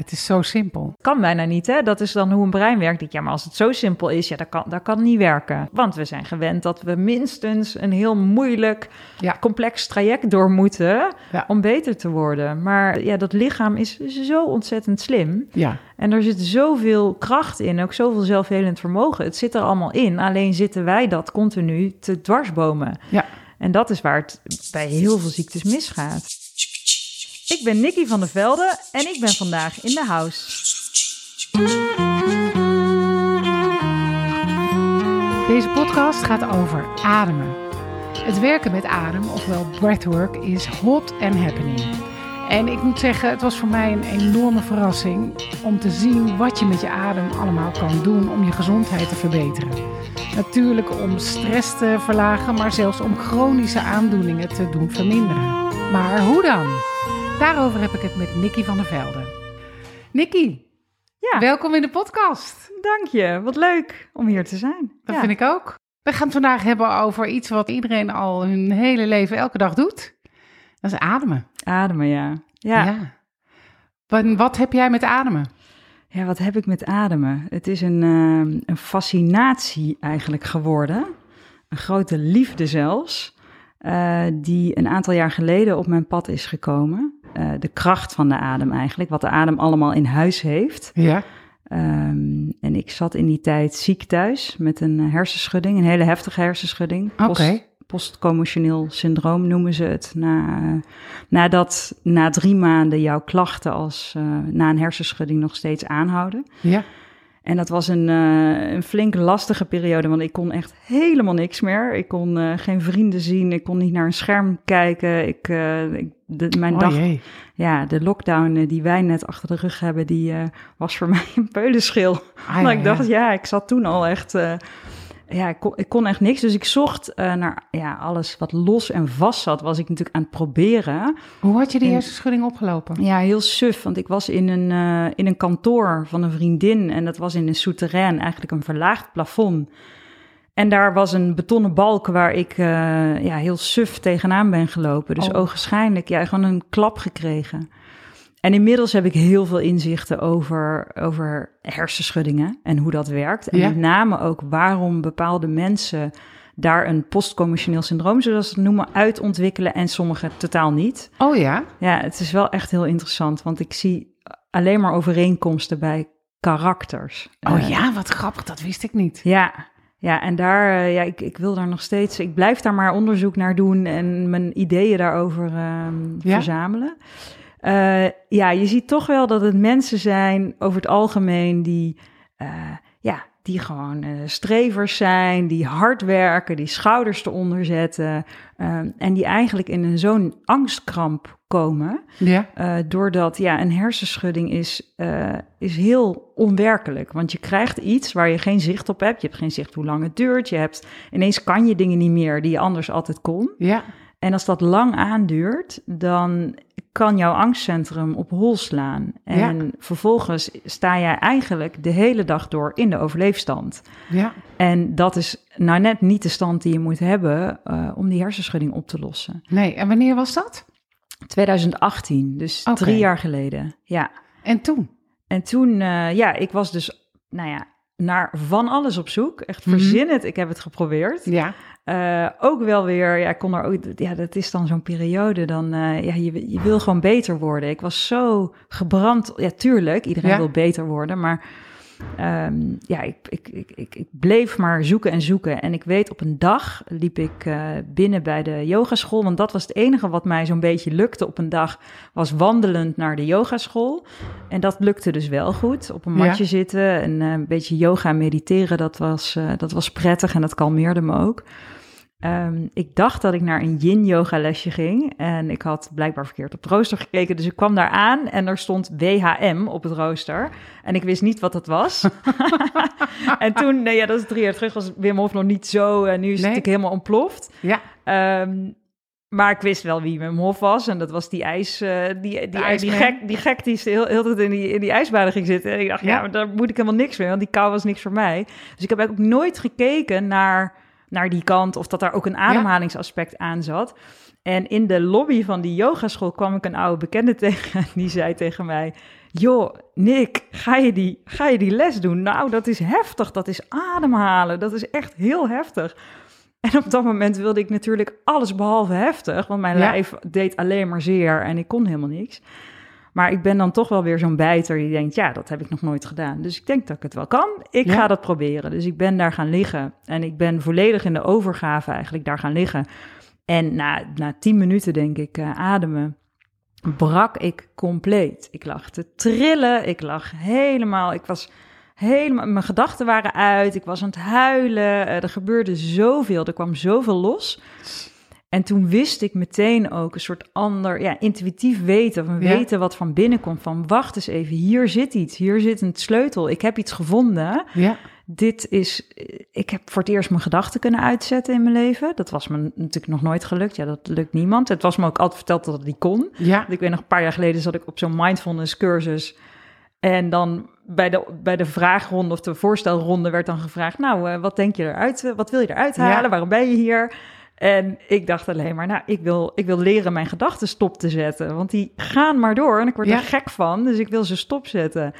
Het is zo simpel. Kan bijna niet, hè? Dat is dan hoe een brein werkt. Ik, Ja, maar als het zo simpel is, ja, dat kan, dat kan niet werken. Want we zijn gewend dat we minstens een heel moeilijk, Ja. complex traject door moeten Ja. om beter te worden. Maar ja, dat lichaam is zo ontzettend slim. Ja, En er zit zoveel kracht in, ook zoveel zelfhelend vermogen. Het zit er allemaal in, alleen zitten wij dat continu te dwarsbomen. ja. En dat is waar het bij heel veel ziektes misgaat. Ik ben Nikki van der Velde en ik ben vandaag in de house. Deze podcast gaat over ademen. Het werken met adem, ofwel breathwork, is hot and happening. En ik moet zeggen, het was voor mij een enorme verrassing om te zien wat je met je adem allemaal kan doen om je gezondheid te verbeteren. Natuurlijk om stress te verlagen, maar zelfs om chronische aandoeningen te doen verminderen. Maar hoe dan? Daarover heb ik het met Nikki van der Velde. Nikki, Ja, welkom in de podcast. dank je. Wat leuk om hier te zijn. Dat ja. vind ik ook. We gaan het vandaag hebben over iets wat iedereen al hun hele leven elke dag doet. Dat is ademen. Ademen, ja. Ja. ja. Wat, wat heb jij met ademen? wat heb ik met ademen? Het is een, eh, een fascinatie eigenlijk geworden. Een grote liefde zelfs. eh, die een aantal jaar geleden op mijn pad is gekomen. Eh, de kracht van de adem eigenlijk. Wat de adem allemaal in huis heeft. Ja. Ehm, en ik zat in die tijd ziek thuis met een hersenschudding, een hele heftige hersenschudding. Oké. Post- Postcommotioneel syndroom noemen ze het. Na, nadat na drie maanden jouw klachten als eh, na een hersenschudding nog steeds aanhouden. Ja. En dat was een, eh, een flink lastige periode, want ik kon echt helemaal niks meer. Ik kon geen vrienden zien, ik kon niet naar een scherm kijken. Ik, eh, ik, de, mijn Oh dag jee. ja, de lockdown eh, die wij net achter de rug hebben, die eh, was voor mij een peulenschil. Ah, ik dacht, ja. ja, ik zat toen al echt... eh, ja, ik kon, ik kon echt niks. Dus ik zocht naar ja, alles wat los en vast zat, was ik natuurlijk aan het proberen. Hoe had je die En- hersenschudding opgelopen? Ja, heel suf, want ik was in een, in een kantoor van een vriendin en dat was in een souterrain, eigenlijk een verlaagd plafond. En daar was een betonnen balk waar ik eh, ja, heel suf tegenaan ben gelopen. Dus Oh. ogenschijnlijk, ja, gewoon een klap gekregen. En inmiddels heb ik heel veel inzichten over, over hersenschuddingen en hoe dat werkt. En Ja. met name ook waarom bepaalde mensen daar een postcommissioneel syndroom, zoals ze het noemen, uitontwikkelen en sommigen totaal niet. Oh ja? Ja, het is wel echt heel interessant, want ik zie alleen maar overeenkomsten bij karakters. Oh Eh, ja, wat grappig, dat wist ik niet. Ja, ja en daar, eh, ja, ik, ik wil daar nog steeds, ik blijf daar maar onderzoek naar doen en mijn ideeën daarover ehm, Ja? verzamelen. Eh, ja, je ziet toch wel dat het mensen zijn over het algemeen die, eh, ja, die gewoon eh, strevers zijn, die hard werken, die schouders eronder zetten ehm, en die eigenlijk in een zo'n angstkramp komen. Ja. Eh, doordat ja, een hersenschudding is, eh, is heel onwerkelijk. Want je krijgt iets waar je geen zicht op hebt. Je hebt geen zicht hoe lang het duurt. Je hebt, ineens kan je dingen niet meer die je anders altijd kon. Ja. En als dat lang aanduurt, dan kan jouw angstcentrum op hol slaan. En vervolgens sta jij eigenlijk de hele dag door in de overleefstand. Ja. En dat is nou net niet de stand die je moet hebben eh, om die hersenschudding op te lossen. Nee, en wanneer was dat? 2018, dus drie jaar geleden. Ja. En toen? En toen, eh, ja, ik was dus, nou ja, naar van alles op zoek. Echt Mhm. verzin het, ik heb het geprobeerd. Ja. Eh, ook wel weer, ja, ik kon er ook, ja, dat is dan zo'n periode, dan, eh, ja, je, je wil gewoon beter worden. Ik was zo gebrand, ja, tuurlijk, iedereen Ja. wil beter worden, maar ehm, ja, ik, ik, ik, ik, ik bleef maar zoeken en zoeken. En ik weet, op een dag liep ik eh, binnen bij de yogaschool, want dat was het enige wat mij zo'n beetje lukte op een dag, was wandelend naar de yogaschool. En dat lukte dus wel goed, op een Ja. matje zitten en een beetje yoga en mediteren, dat was, dat was prettig en dat kalmeerde me ook. Ehm, ik dacht dat ik naar een yin-yoga lesje ging. En ik had blijkbaar verkeerd op het rooster gekeken. Dus ik kwam daar aan en er stond WHM op het rooster. En ik wist niet wat dat was. en toen, nee, ja, dat is drie jaar terug, was Wim Hof nog niet zo. En nu is het Nee. helemaal ontploft. Ja. Ehm, maar ik wist wel wie Wim Hof was. En dat was die ijs, eh, die, die, die, ijsman. gek, die gek die heel, heel de tijd in die, in die ijsbaden ging zitten. En ik dacht, ja. Ja. maar daar moet ik helemaal niks mee. Want die kou was niks voor mij. Dus ik heb eigenlijk ook nooit gekeken naar, naar die kant. Of dat daar ook een ademhalingsaspect aan zat. En in de lobby van die yogaschool kwam ik een oude bekende tegen. Die zei tegen mij... joh, Nick, ga je, die, ga je die les doen? Nou, dat is heftig, dat is ademhalen, dat is echt heel heftig. En op dat moment wilde ik natuurlijk alles behalve heftig, want mijn Ja. lijf deed alleen maar zeer en ik kon helemaal niks. Maar ik ben dan toch wel weer zo'n bijter die denkt, ja, dat heb ik nog nooit gedaan. Dus ik denk dat ik het wel kan. Ik Ja. ga dat proberen. Dus ik ben daar gaan liggen. En ik ben volledig in de overgave eigenlijk daar gaan liggen. En na, na tien minuten, denk ik, eh, ademen, brak ik compleet. Ik lag te trillen. Ik lag helemaal, ik was helemaal, mijn gedachten waren uit. Ik was aan het huilen. Eh, er gebeurde zoveel. Er kwam zoveel los. En toen wist ik meteen ook een soort ander, ja, intuïtief weten, Ja. weten wat van binnen komt. Van wacht eens even, hier zit iets, hier zit een sleutel. Ik heb iets gevonden. Ja. Dit is, ik heb voor het eerst mijn gedachten kunnen uitzetten in mijn leven. Dat was me natuurlijk nog nooit gelukt. Ja, dat lukt niemand. Het was me ook altijd verteld dat het niet kon. Ja. Ik weet nog, een paar jaar geleden zat ik op zo'n mindfulness cursus. En dan bij de, bij de vraagronde of de voorstelronde werd dan gevraagd... nou, eh, wat denk je eruit? Wat wil je eruit halen? Ja. Waarom ben je hier? En ik dacht alleen maar, nou, ik wil, ik wil leren mijn gedachten stop te zetten. Want die gaan maar door en ik word Ja. er gek van. Dus ik wil ze stopzetten.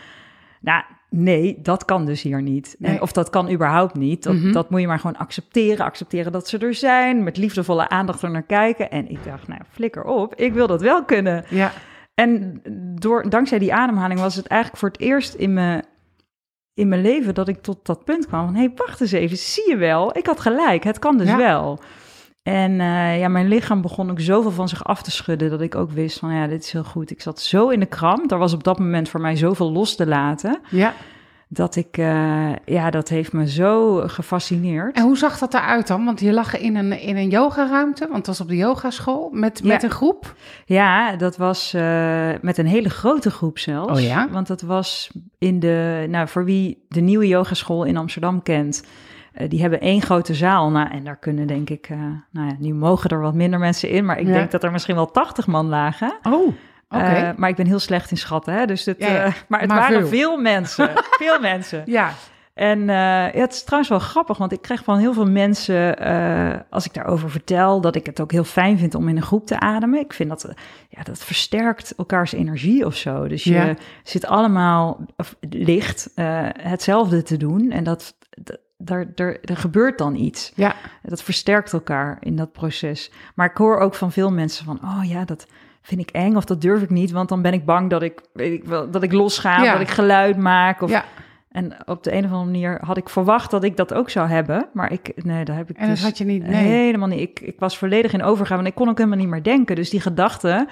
Nou, nee, dat kan dus hier niet. En, Nee. of dat kan überhaupt niet. Dat, Mhm. dat moet je maar gewoon accepteren. Accepteren dat ze er zijn. Met liefdevolle aandacht er naar kijken. En ik dacht, nou, flikker op. Ik wil dat wel kunnen. Ja. En door, dankzij die ademhaling was het eigenlijk voor het eerst in mijn, in mijn leven dat ik tot dat punt kwam van... hé, hey, wacht eens even, zie je wel? Ik had gelijk, het kan dus Ja. wel. En eh, ja, mijn lichaam begon ook zoveel van zich af te schudden... dat ik ook wist van, ja, dit is heel goed. Ik zat zo in de kramp. Er was op dat moment voor mij zoveel los te laten... Ja. dat ik, eh, ja, dat heeft me zo gefascineerd. En hoe zag dat eruit dan? Want je lag in een, in een yogaruimte, want het was op de yogaschool, met, met Ja. een groep. Ja, dat was eh, met een hele grote groep zelfs. Oh ja? Want dat was in de, nou, voor wie de nieuwe yogaschool in Amsterdam kent, eh, die hebben één grote zaal. Nou, en daar kunnen denk ik, eh, nou ja, nu mogen er wat minder mensen in, maar ik Ja. denk dat er misschien wel 80 man lagen. Oh, oké. Eh, maar ik ben heel slecht in schatten, hè? Dus dit, Ja, ja. eh, maar het Maar waren veel. veel, mensen. veel mensen. ja, En het is trouwens wel grappig, want ik krijg van heel veel mensen, als ik daarover vertel, dat ik het ook heel fijn vind om in een groep te ademen. Ik vind dat, ja, dat versterkt elkaars energie of zo. Dus je zit allemaal of, licht hetzelfde te doen en dat, dat- daar, daar, er gebeurt dan iets. ja, Dat versterkt elkaar in dat proces. Maar ik hoor ook van veel mensen van, oh ja, dat vind ik eng of dat durf ik niet, want dan ben ik bang dat ik, weet ik wel, dat ik losga, Ja. dat ik geluid maak of ja. en op de een of andere manier had ik verwacht dat ik dat ook zou hebben. Maar ik, nee, dat heb ik En dat dus had je niet, nee. helemaal niet. Ik, ik was volledig in overgave en ik kon ook helemaal niet meer denken. Dus die gedachte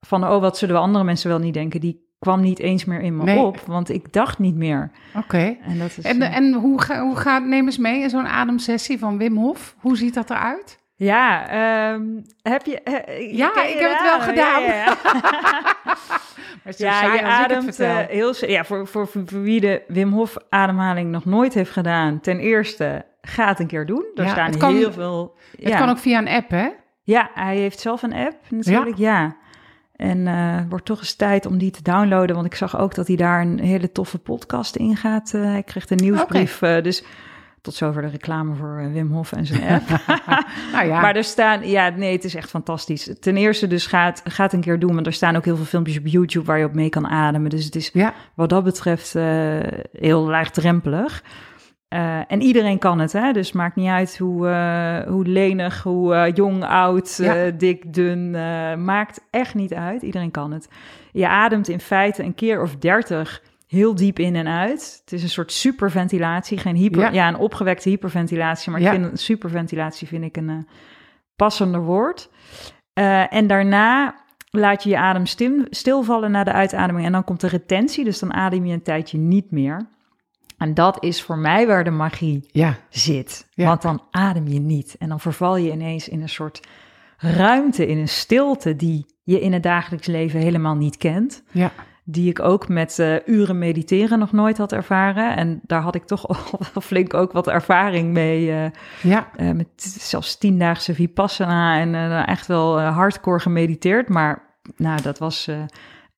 van, oh, wat zullen we andere mensen wel niet denken, die kwam niet eens meer in me Nee. op. Want ik dacht niet meer. Oké. En dat is... En, eh, en hoe, ga, hoe gaat, neem eens mee in zo'n ademsessie van Wim Hof. Hoe ziet dat eruit? ja, ehm, heb je... eh, Ja, je ik heb het wel gedaan. Ja, ja, ja. Zo Ja, je ademt eh, heel... Ja, voor, voor, voor wie de Wim Hof ademhaling nog nooit heeft gedaan... Ten eerste, ga het een keer doen. Er Ja, staan kan- heel veel... Het kan ook via een app, hè? Ja, hij heeft zelf een app natuurlijk, ja. En het wordt toch eens tijd om die te downloaden, want ik zag ook dat hij daar een hele toffe podcast in gaat. Eh, hij kreeg een nieuwsbrief, eh, dus tot zover de reclame voor Wim Hof en zijn app. Nou ja, Maar er staan, ja, nee, het is echt fantastisch. Ten eerste dus gaat, gaat een keer doen, want er staan ook heel veel filmpjes op YouTube waar je op mee kan ademen. Dus het is ja, wat dat betreft heel laagdrempelig. Eh, en iedereen kan het, hè? dus maakt niet uit hoe, eh, hoe lenig, hoe eh, jong, oud, Ja. dik, dun. maakt echt niet uit. Iedereen kan het. Je ademt in feite een keer of dertig heel diep in en uit. Het is een soort superventilatie, geen hyper, Ja. ja. een opgewekte hyperventilatie. Maar Ja. ik vind een superventilatie vind ik een passender woord. En daarna laat je je adem stil, stilvallen na de uitademing en dan komt de retentie, dus dan adem je een tijdje niet meer. En dat is voor mij waar de magie ja, zit. Ja. Want dan adem je niet en dan verval je ineens in een soort ruimte, in een stilte die je in het dagelijks leven helemaal niet kent. ja. Die ik ook met eh, uren mediteren nog nooit had ervaren. En daar had ik toch al flink ook wat ervaring mee. eh, ja. eh, met zelfs tiendaagse vipassana en echt wel hardcore gemediteerd. Maar nou, dat was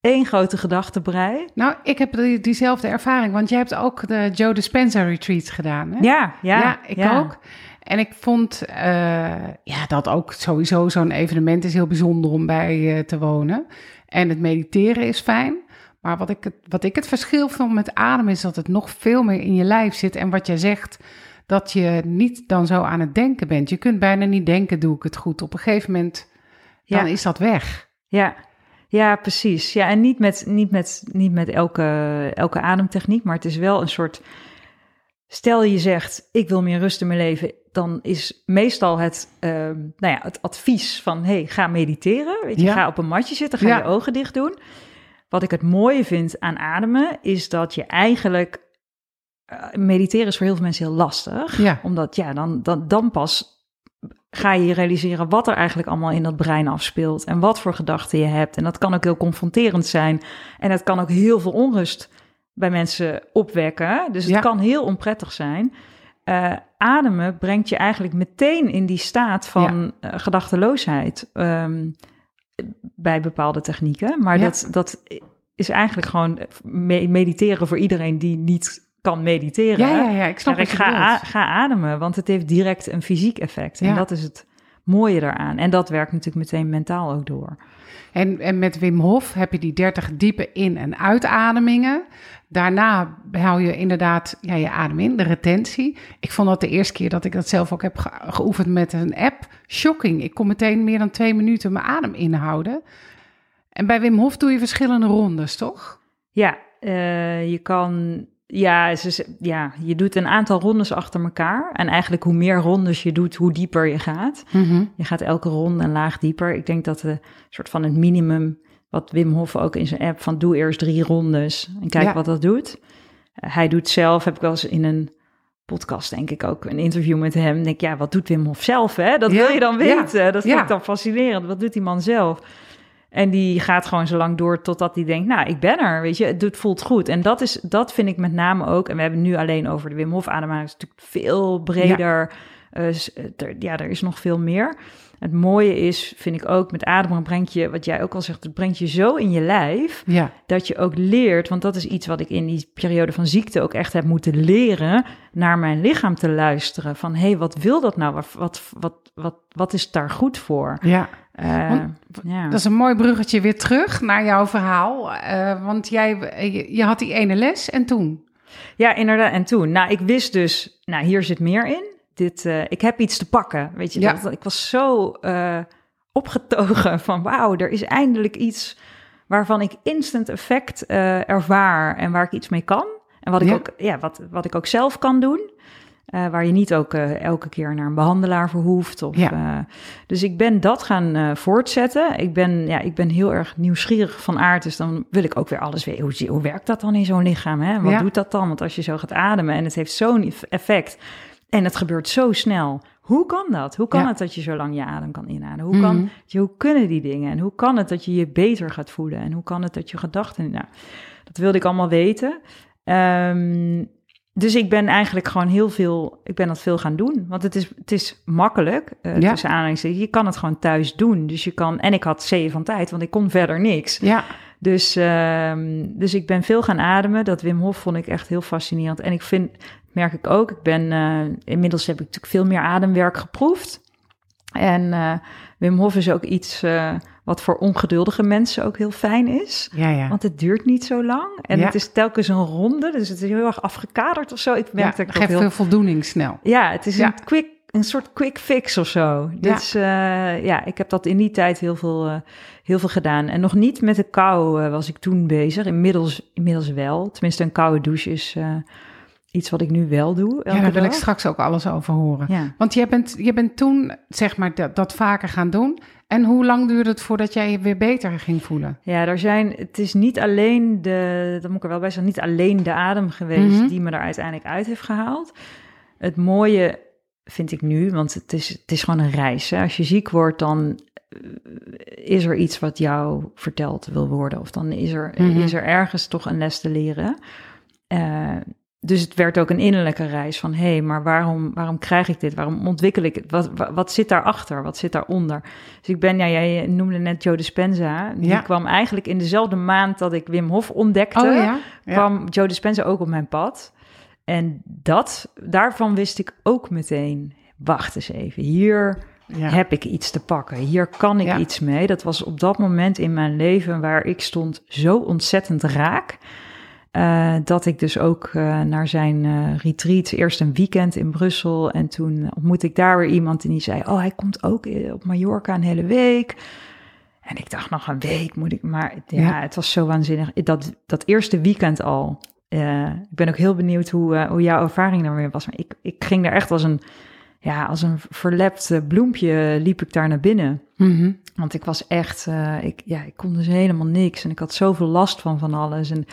één grote gedachtebrei. Nou, ik heb die, diezelfde ervaring, want jij hebt ook de Joe Dispenza retreats gedaan, hè? Ja, ja. Ja, ik ook. En ik vond eh, ja, dat ook sowieso zo'n evenement is heel bijzonder om bij eh, te wonen. En het mediteren is fijn. Maar wat ik, het, wat ik het verschil vond met adem is dat het nog veel meer in je lijf zit. En wat jij zegt, dat je niet dan zo aan het denken bent. Je kunt bijna niet denken, doe ik het goed. Op een gegeven moment, dan is dat weg. Ja, ja, precies. Ja, en niet met, niet met, niet met elke, elke ademtechniek, maar het is wel een soort. Stel je zegt, ik wil meer rust in mijn leven, dan is meestal het, ehm, nou ja, het advies van, hey, ga mediteren. Weet je, ga op een matje zitten, ga je ogen dicht doen. Wat ik het mooie vind aan ademen, is dat je eigenlijk uh, mediteren is voor heel veel mensen heel lastig. Ja. Omdat ja, dan, dan, dan pas ga je realiseren wat er eigenlijk allemaal in dat brein afspeelt en wat voor gedachten je hebt. En dat kan ook heel confronterend zijn. En het kan ook heel veel onrust bij mensen opwekken. Dus het kan heel onprettig zijn. Uh, ademen brengt je eigenlijk meteen in die staat van ja. uh, gedachteloosheid um, bij bepaalde technieken. Maar ja. dat, dat is eigenlijk gewoon mediteren voor iedereen die niet kan mediteren. Ja, ja, ja ik snap ik ga, ga ademen, want het heeft direct een fysiek effect. En dat is het mooie daaraan. En dat werkt natuurlijk meteen mentaal ook door. En, en met Wim Hof heb je die 30 diepe in- en uitademingen. Daarna hou je inderdaad ja, je adem in, de retentie. Ik vond dat de eerste keer dat ik dat zelf ook heb ge geoefend met een app. Shocking. Ik kon meteen meer dan twee minuten mijn adem inhouden. En bij Wim Hof doe je verschillende rondes, toch? Ja, uh, je kan ja, ze, ja, je doet een aantal rondes achter elkaar. En eigenlijk hoe meer rondes je doet, hoe dieper je gaat. Mm -hmm. Je gaat elke ronde een laag dieper. Ik denk dat de soort van het minimum, wat Wim Hof ook in zijn app, van doe eerst drie rondes en kijk ja. wat dat doet. Uh, hij doet zelf, heb ik wel eens in een podcast denk ik ook, een interview met hem. Denk ja, wat doet Wim Hof zelf? Hè? Dat ja. wil je dan weten. Ja. Dat vind ik dan fascinerend. Wat doet die man zelf? En die gaat gewoon zo lang door totdat hij denkt, nou, ik ben er, weet je, het voelt goed. En dat, is, dat vind ik met name ook, en we hebben nu alleen over de Wim Hof ademhaling, is natuurlijk veel breder. Uh, er, ja, er is nog veel meer. Het mooie is, vind ik ook, met ademen brengt je, wat jij ook al zegt, het brengt je zo in je lijf, ja. dat je ook leert, want dat is iets wat ik in die periode van ziekte ook echt heb moeten leren, naar mijn lichaam te luisteren. Van, hé, hey, wat wil dat nou? Wat, wat, wat, wat, wat is daar goed voor? Ja. Uh, want, ja. Dat is een mooi bruggetje weer terug naar jouw verhaal. Uh, want jij, je, je, had die ene les en toen? Ja, inderdaad. En toen. Nou, ik wist dus, nou, hier zit meer in. Dit, uh, ik heb iets te pakken. Weet je, ja. dat, ik was zo opgetogen van wauw, er is eindelijk iets waarvan ik instant effect ervaar en waar ik iets mee kan. En wat ik, Ja. ook, ja, wat, wat ik ook zelf kan doen. Waar je niet ook elke keer naar een behandelaar voor hoeft. Of, Ja. dus ik ben dat gaan voortzetten. Ik ben, ja, ik ben heel erg nieuwsgierig van aard. Dus dan wil ik ook weer alles weten. Hoe, hoe werkt dat dan in zo'n lichaam? Hè? Wat doet dat dan? Want als je zo gaat ademen en het heeft zo'n effect. En het gebeurt zo snel. Hoe kan dat? Hoe kan Ja. het dat je zo lang je adem kan inademen? Hoe, kan, Mhm. je, hoe kunnen die dingen? En hoe kan het dat je je beter gaat voelen? En hoe kan het dat je gedachten... Nou, dat wilde ik allemaal weten. Ehm, dus ik ben eigenlijk gewoon heel veel, ik ben dat veel gaan doen. Want het is, het is makkelijk, uh, Ja. tussen aanhalingstekens. Je kan het gewoon thuis doen. Dus je kan, en ik had zeeën van tijd, want ik kon verder niks. Ja, Dus, ehm, dus ik ben veel gaan ademen. Dat Wim Hof vond ik echt heel fascinerend. En ik vind, merk ik ook, ik ben, uh, inmiddels heb ik natuurlijk veel meer ademwerk geproefd. En uh, Wim Hof is ook iets uh, wat voor ongeduldige mensen ook heel fijn is. ja, ja. Want het duurt niet zo lang. En Ja. het is telkens een ronde. Dus het is heel erg afgekaderd of zo. Ik merk dat ik geeft heel... veel voldoening snel. Ja, het is Ja. een, quick, een soort quick fix of zo. Ja. Dus uh, ja, ik heb dat in die tijd heel veel, uh, heel veel gedaan. En nog niet met de kou uh, was ik toen bezig. Inmiddels, inmiddels wel. Tenminste, een koude douche is iets wat ik nu wel doe. Ja, daar wil ik straks ook alles over horen. Ja. Want je bent, je bent toen, zeg maar, dat, dat vaker gaan doen. En hoe lang duurde het voordat jij je weer beter ging voelen? Ja, er zijn, het is niet alleen de, dat moet ik er wel bij zeggen, niet alleen de adem geweest Mhm. die me er uiteindelijk uit heeft gehaald. Het mooie vind ik nu, want het is, het is gewoon een reis. Hè? Als je ziek wordt, dan eh, is er iets wat jou verteld wil worden. Of dan is er, Mhm. is er ergens toch een les te leren. Eh, dus het werd ook een innerlijke reis van... hé, hey, maar waarom, waarom krijg ik dit? Waarom ontwikkel ik het? Wat, wat, wat zit daarachter? Wat zit daaronder? Dus ik ben, ja, jij noemde net Joe Dispenza. Die Ja. kwam eigenlijk in dezelfde maand dat ik Wim Hof ontdekte... Oh ja? ja. kwam Joe Dispenza ook op mijn pad. En dat, daarvan wist ik ook meteen... wacht eens even, hier heb ik iets te pakken. Hier kan ik iets mee. Dat was op dat moment in mijn leven waar ik stond zo ontzettend raak. Eh, dat ik dus ook eh, naar zijn eh retreat, eerst een weekend in Brussel. En toen ontmoette ik daar weer iemand en die zei: Oh, hij komt ook op Mallorca een hele week. En ik dacht nog een week moet ik, maar ja, Ja. het was zo waanzinnig. Dat, dat eerste weekend al. ik ben ook heel benieuwd hoe, hoe jouw ervaring daar weer was. Maar ik, ik ging daar echt als een, ja, als een verlept bloempje liep ik daar naar binnen. Mhm. Want ik was echt, ik, ja, ik kon dus helemaal niks. En ik had zoveel last van van alles. En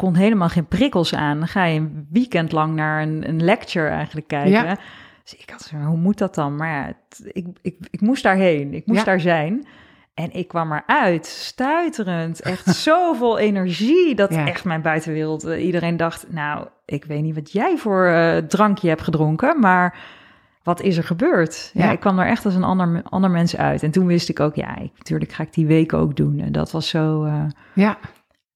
kon helemaal geen prikkels aan. Dan ga je een weekend lang naar een, een lecture eigenlijk kijken. Ja. Dus ik had zo, hoe moet dat dan? Maar ja, het- ik, ik, ik moest daarheen. Ik moest Ja. daar zijn. En ik kwam eruit, stuiterend. Echt zoveel energie. Dat Ja. echt mijn buitenwereld. eh, iedereen dacht, nou, ik weet niet wat jij voor eh, drankje hebt gedronken. Maar wat is er gebeurd? Ja, Ja. ik kwam er echt als een ander, ander mens uit. En toen wist ik ook, ja, ik, natuurlijk ga ik die weken ook doen. En dat was zo, eh, Ja,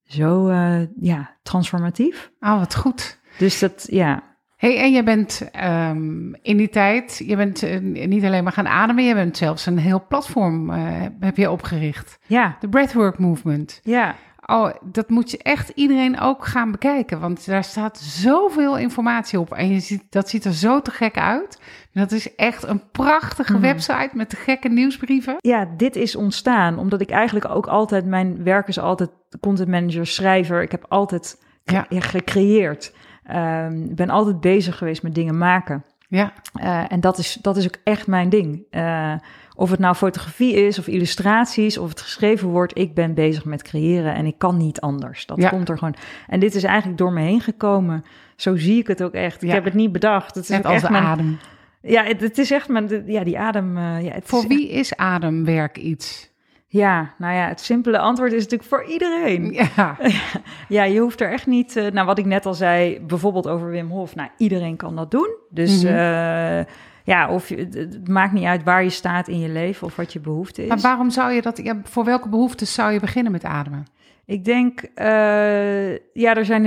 zo eh, ja, transformatief. oh, wat goed. Dus dat, ja, Hey, en je bent ehm, in die tijd, je bent eh, niet alleen maar gaan ademen, je bent zelfs een heel platform eh, heb je opgericht. ja, De Breathwork Movement. ja. Oh, dat moet je echt iedereen ook gaan bekijken, want daar staat zoveel informatie op en je ziet, dat ziet er zo te gek uit. Dat is echt een prachtige Mhm. website met de gekke nieuwsbrieven. ja, dit is ontstaan omdat ik eigenlijk ook altijd, mijn werk is altijd content manager, schrijver. Ik heb altijd Ja. gecreëerd. Ehm, Ik ben altijd bezig geweest met dingen maken. Ja, Eh, en dat is, dat is ook echt mijn ding. Eh, of het nou fotografie is of illustraties of het geschreven wordt, ik ben bezig met creëren en ik kan niet anders. Dat Ja. komt er gewoon. En dit is eigenlijk door me heen gekomen. Zo zie ik het ook echt. Ik heb het niet bedacht. Het is net als echt mijn, adem. Ja, het, het is echt mijn, ja, die adem. eh, ja, het Voor is wie is ademwerk iets? Ja, nou ja, het simpele antwoord is natuurlijk voor iedereen. Ja, Ja, je hoeft er echt niet, eh, nou wat ik net al zei, bijvoorbeeld over Wim Hof. Nou, iedereen kan dat doen. Dus Mhm. eh, ja, of je, het, maakt niet uit waar je staat in je leven of wat je behoefte is. maar waarom zou je dat, ja, voor welke behoeftes zou je beginnen met ademen? Ik denk, eh, ja, er zijn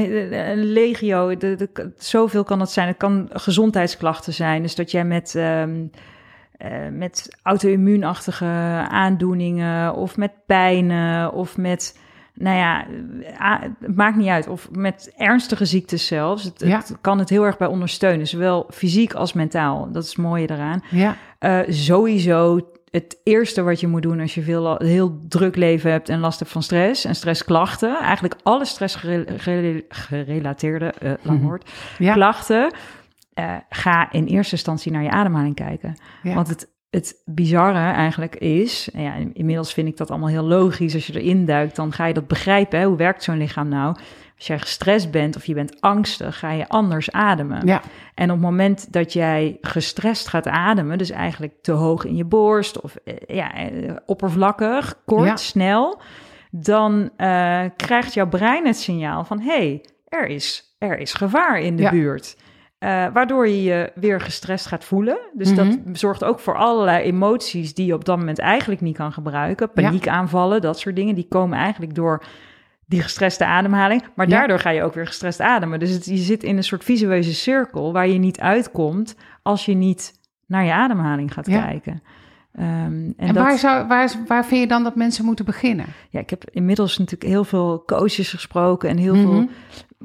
een legio, de, de, zoveel kan het zijn. Het kan gezondheidsklachten zijn. Dus dat jij met, ehm, eh, met auto-immuunachtige aandoeningen of met pijnen of met, nou ja, het maakt niet uit. Of met ernstige ziektes zelfs. Het, Ja. het kan het heel erg bij ondersteunen, zowel fysiek als mentaal. Dat is het mooie daaraan. Ja, Eh, sowieso het eerste wat je moet doen als je veel, heel druk leven hebt en last hebt van stress en stressklachten. Eigenlijk alle stressgerelateerde, eh lang Mhm. woord, ja, klachten. Eh, ga in eerste instantie naar je ademhaling kijken. ja. Want het, het bizarre eigenlijk is, en ja, inmiddels vind ik dat allemaal heel logisch. Als je erin duikt, dan ga je dat begrijpen. Hè? Hoe werkt zo'n lichaam nou? Als jij gestrest bent of je bent angstig, ga je anders ademen. ja, En op het moment dat jij gestrest gaat ademen, dus eigenlijk te hoog in je borst of eh, ja, eh, oppervlakkig, kort, Ja. snel, dan krijgt jouw brein het signaal van hé, hey, er, is, er is gevaar in de Ja. buurt. Eh, waardoor je je weer gestrest gaat voelen. Dus dat Mhm. zorgt ook voor allerlei emoties die je op dat moment eigenlijk niet kan gebruiken. Ja. Paniekaanvallen, dat soort dingen, die komen eigenlijk door die gestreste ademhaling. Maar Ja. daardoor ga je ook weer gestrest ademen. Dus het, je zit in een soort visueuze cirkel waar je niet uitkomt als je niet naar je ademhaling gaat Ja. kijken. Ehm, en En, dat, waar, zou, waar, waar vind je dan dat mensen moeten beginnen? ja, ik heb inmiddels natuurlijk heel veel coaches gesproken en heel Mhm. veel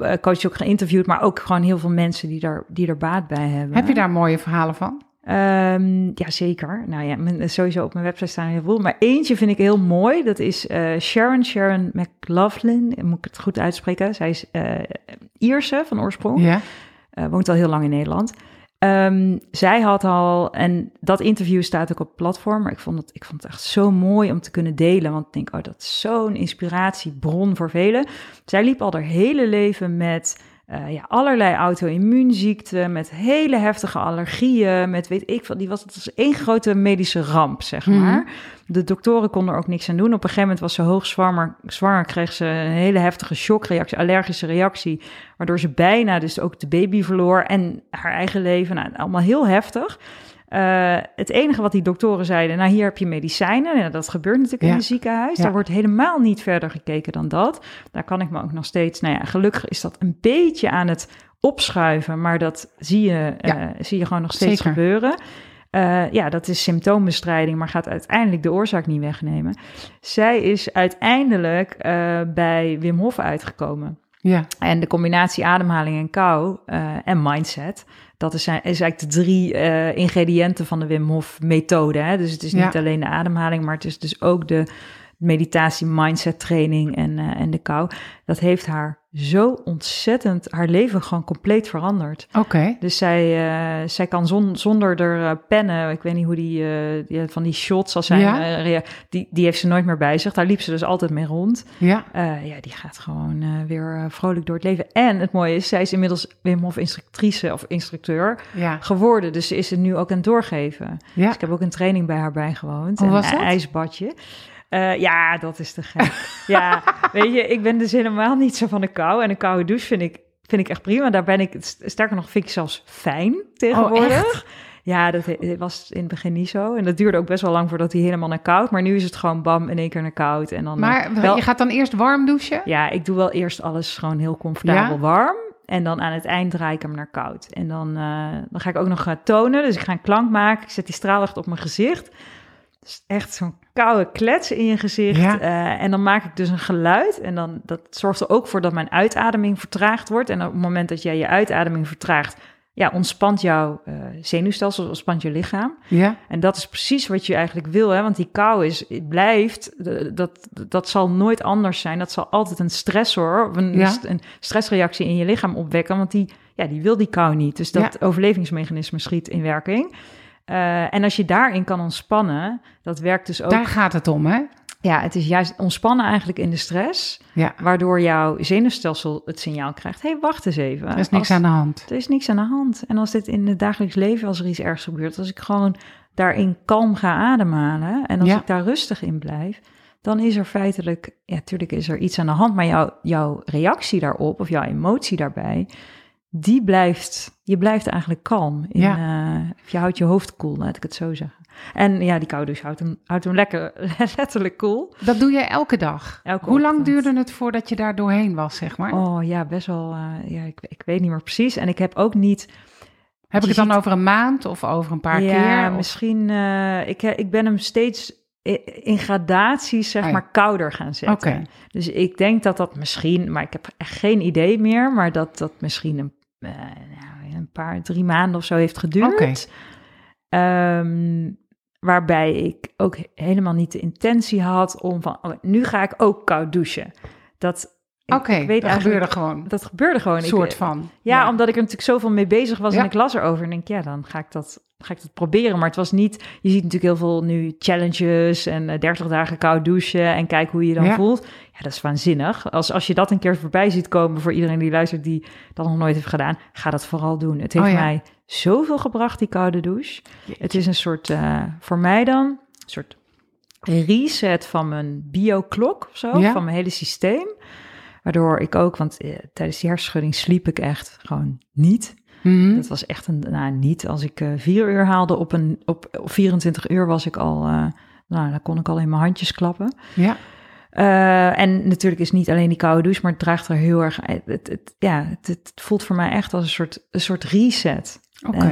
eh, coaches ook geïnterviewd, maar ook gewoon heel veel mensen die daar, die er baat bij hebben. Heb je daar mooie verhalen van? Ehm, ja, zeker. Nou ja, mijn, sowieso op mijn website staan er heel veel. Maar eentje vind ik heel mooi. Dat is eh, Sharon, Sharon McLaughlin. Moet ik het goed uitspreken? Zij is eh Ierse van oorsprong. Ja, Eh, woont al heel lang in Nederland. Ehm, zij had al, en dat interview staat ook op het platform, maar ik vond, het, ik vond het echt zo mooi om te kunnen delen. Want ik denk, oh, dat is zo'n inspiratiebron voor velen. Zij liep al haar hele leven met eh, ja, allerlei auto-immuunziekten, met hele heftige allergieën, met weet ik veel. Die was, het was één grote medische ramp, zeg Mhm. maar. De doktoren konden er ook niks aan doen. Op een gegeven moment was ze hoog zwanger, zwanger kreeg ze een hele heftige shockreactie, allergische reactie, waardoor ze bijna dus ook de baby verloor en haar eigen leven. Nou, allemaal heel heftig. Eh, het enige wat die doktoren zeiden, nou hier heb je medicijnen. Ja, dat gebeurt natuurlijk Ja. in het ziekenhuis. Ja. Daar wordt helemaal niet verder gekeken dan dat. Daar kan ik me ook nog steeds, nou ja, gelukkig is dat een beetje aan het opschuiven, maar dat zie je, eh, zie je gewoon nog steeds Zeker. gebeuren. Uh, ja, dat is symptoombestrijding, maar gaat uiteindelijk de oorzaak niet wegnemen. Zij is uiteindelijk bij Wim Hof uitgekomen. Ja. En de combinatie ademhaling en kou en mindset, dat is, is eigenlijk de drie ingrediënten van de Wim Hof methode. Hè? Dus het is niet Ja. alleen de ademhaling, maar het is dus ook de meditatie, mindset training en, uh, en de kou. Dat heeft haar zo ontzettend, haar leven gewoon compleet veranderd. Oké. Dus zij, uh, zij kan zon, zonder er uh, pennen, ik weet niet hoe die, uh, die van die shots als zijn, Ja. die, die heeft ze nooit meer bij zich. Daar liep ze dus altijd mee rond. Ja. ja, die gaat gewoon weer vrolijk door het leven. En het mooie is, zij is inmiddels Wim Hof instructrice of instructeur Ja. geworden. Dus ze is het nu ook aan het doorgeven. Ja. Dus ik heb ook een training bij haar bijgewoond. Hoe was een dat? ijsbadje. Uh, ja, dat is te gek. ja, weet je, ik ben dus helemaal niet zo van de kou. En een koude douche vind ik, vind ik echt prima. Daar ben ik, sterker nog, vind ik zelfs fijn tegenwoordig. Oh, ja, dat was in het begin niet zo. En dat duurde ook best wel lang voordat hij helemaal naar koud. Maar nu is het gewoon bam, in één keer naar koud. En dan, maar wel, je gaat dan eerst warm douchen? Ja, ik doe wel eerst alles gewoon heel comfortabel Ja? warm. En dan aan het eind draai ik hem naar koud. En dan, uh, dan ga ik ook nog tonen. Dus ik ga een klank maken. Ik zet die straallicht op mijn gezicht. Dus echt zo'n koude klets in je gezicht. Ja. Uh, en dan maak ik dus een geluid. En dan, dat zorgt er ook voor dat mijn uitademing vertraagd wordt. En op het moment dat jij je uitademing vertraagt... ja, ontspant jouw uh, zenuwstelsel, ontspant je lichaam. Ja. En dat is precies wat je eigenlijk wil, hè? want die kou is, blijft, dat, dat zal nooit anders zijn. Dat zal altijd een stressor, een, Ja. een stressreactie in je lichaam opwekken, want die, ja, die wil die kou niet. Dus dat overlevingsmechanisme schiet in werking. Uh, en als je daarin kan ontspannen, dat werkt dus ook. Daar gaat het om, hè? Ja, het is juist ontspannen eigenlijk in de stress, Ja. waardoor jouw zenuwstelsel het signaal krijgt: hé, hey, wacht eens even. Er is niks Als- aan de hand. er is niks aan de hand. En als dit in het dagelijks leven, als er iets ergs gebeurt, als ik gewoon daarin kalm ga ademhalen en als Ja. ik daar rustig in blijf, dan is er feitelijk, ja, natuurlijk is er iets aan de hand, maar jouw, jouw reactie daarop of jouw emotie daarbij, die blijft, je blijft eigenlijk kalm. In, Ja. eh, of je houdt je hoofd koel, laat ik het zo zeggen. En ja, die koude douche houdt hem, houdt hem lekker, letterlijk koel. Dat doe je elke dag. Elke Hoe lang duurde het voordat je daar doorheen was, zeg maar? Oh ja, best wel, eh, ja, ik, ik weet niet meer precies. En ik heb ook niet, Heb ik het dan over een maand of over een paar ja, keer? Of- misschien. eh, ik, ik ben hem steeds in gradaties, zeg ja. maar, kouder gaan zetten. Oké. Dus ik denk dat dat misschien, maar ik heb echt geen idee meer, maar dat dat misschien een, eh, nou, een paar, drie maanden of zo heeft geduurd. Oké. Ehm, waarbij ik ook helemaal niet de intentie had om van, oh, nu ga ik ook koud douchen. Dat, Oké, dat gebeurde gewoon. Dat gebeurde gewoon. Een Ik- soort van. ja, omdat ik er natuurlijk zoveel mee bezig was Ja. en ik las erover. En denk, ja, dan ga ik dat, ga ik dat proberen. Maar het was niet, je ziet natuurlijk heel veel nu challenges en eh, 30 dagen koud douchen en kijk hoe je je dan Ja. voelt. Ja, dat is waanzinnig. Als, als je dat een keer voorbij ziet komen voor iedereen die luistert die dat nog nooit heeft gedaan, ga dat vooral doen. Het heeft Oh mij zoveel gebracht, die koude douche. Het is een soort, eh, voor mij dan, een soort reset van mijn bioklok of zo, van mijn hele systeem. Waardoor ik ook, want eh, tijdens die hersenschudding sliep ik echt gewoon niet. Mhm. Dat was echt een, nou niet, als ik eh, vier uur haalde op een, op, op 24 uur was ik al, eh, nou dan kon ik al in mijn handjes klappen. Ja. En natuurlijk is niet alleen die koude douche, maar het draagt er heel erg, het, het, het- ja, het, het voelt voor mij echt als een soort, een soort reset. Oké.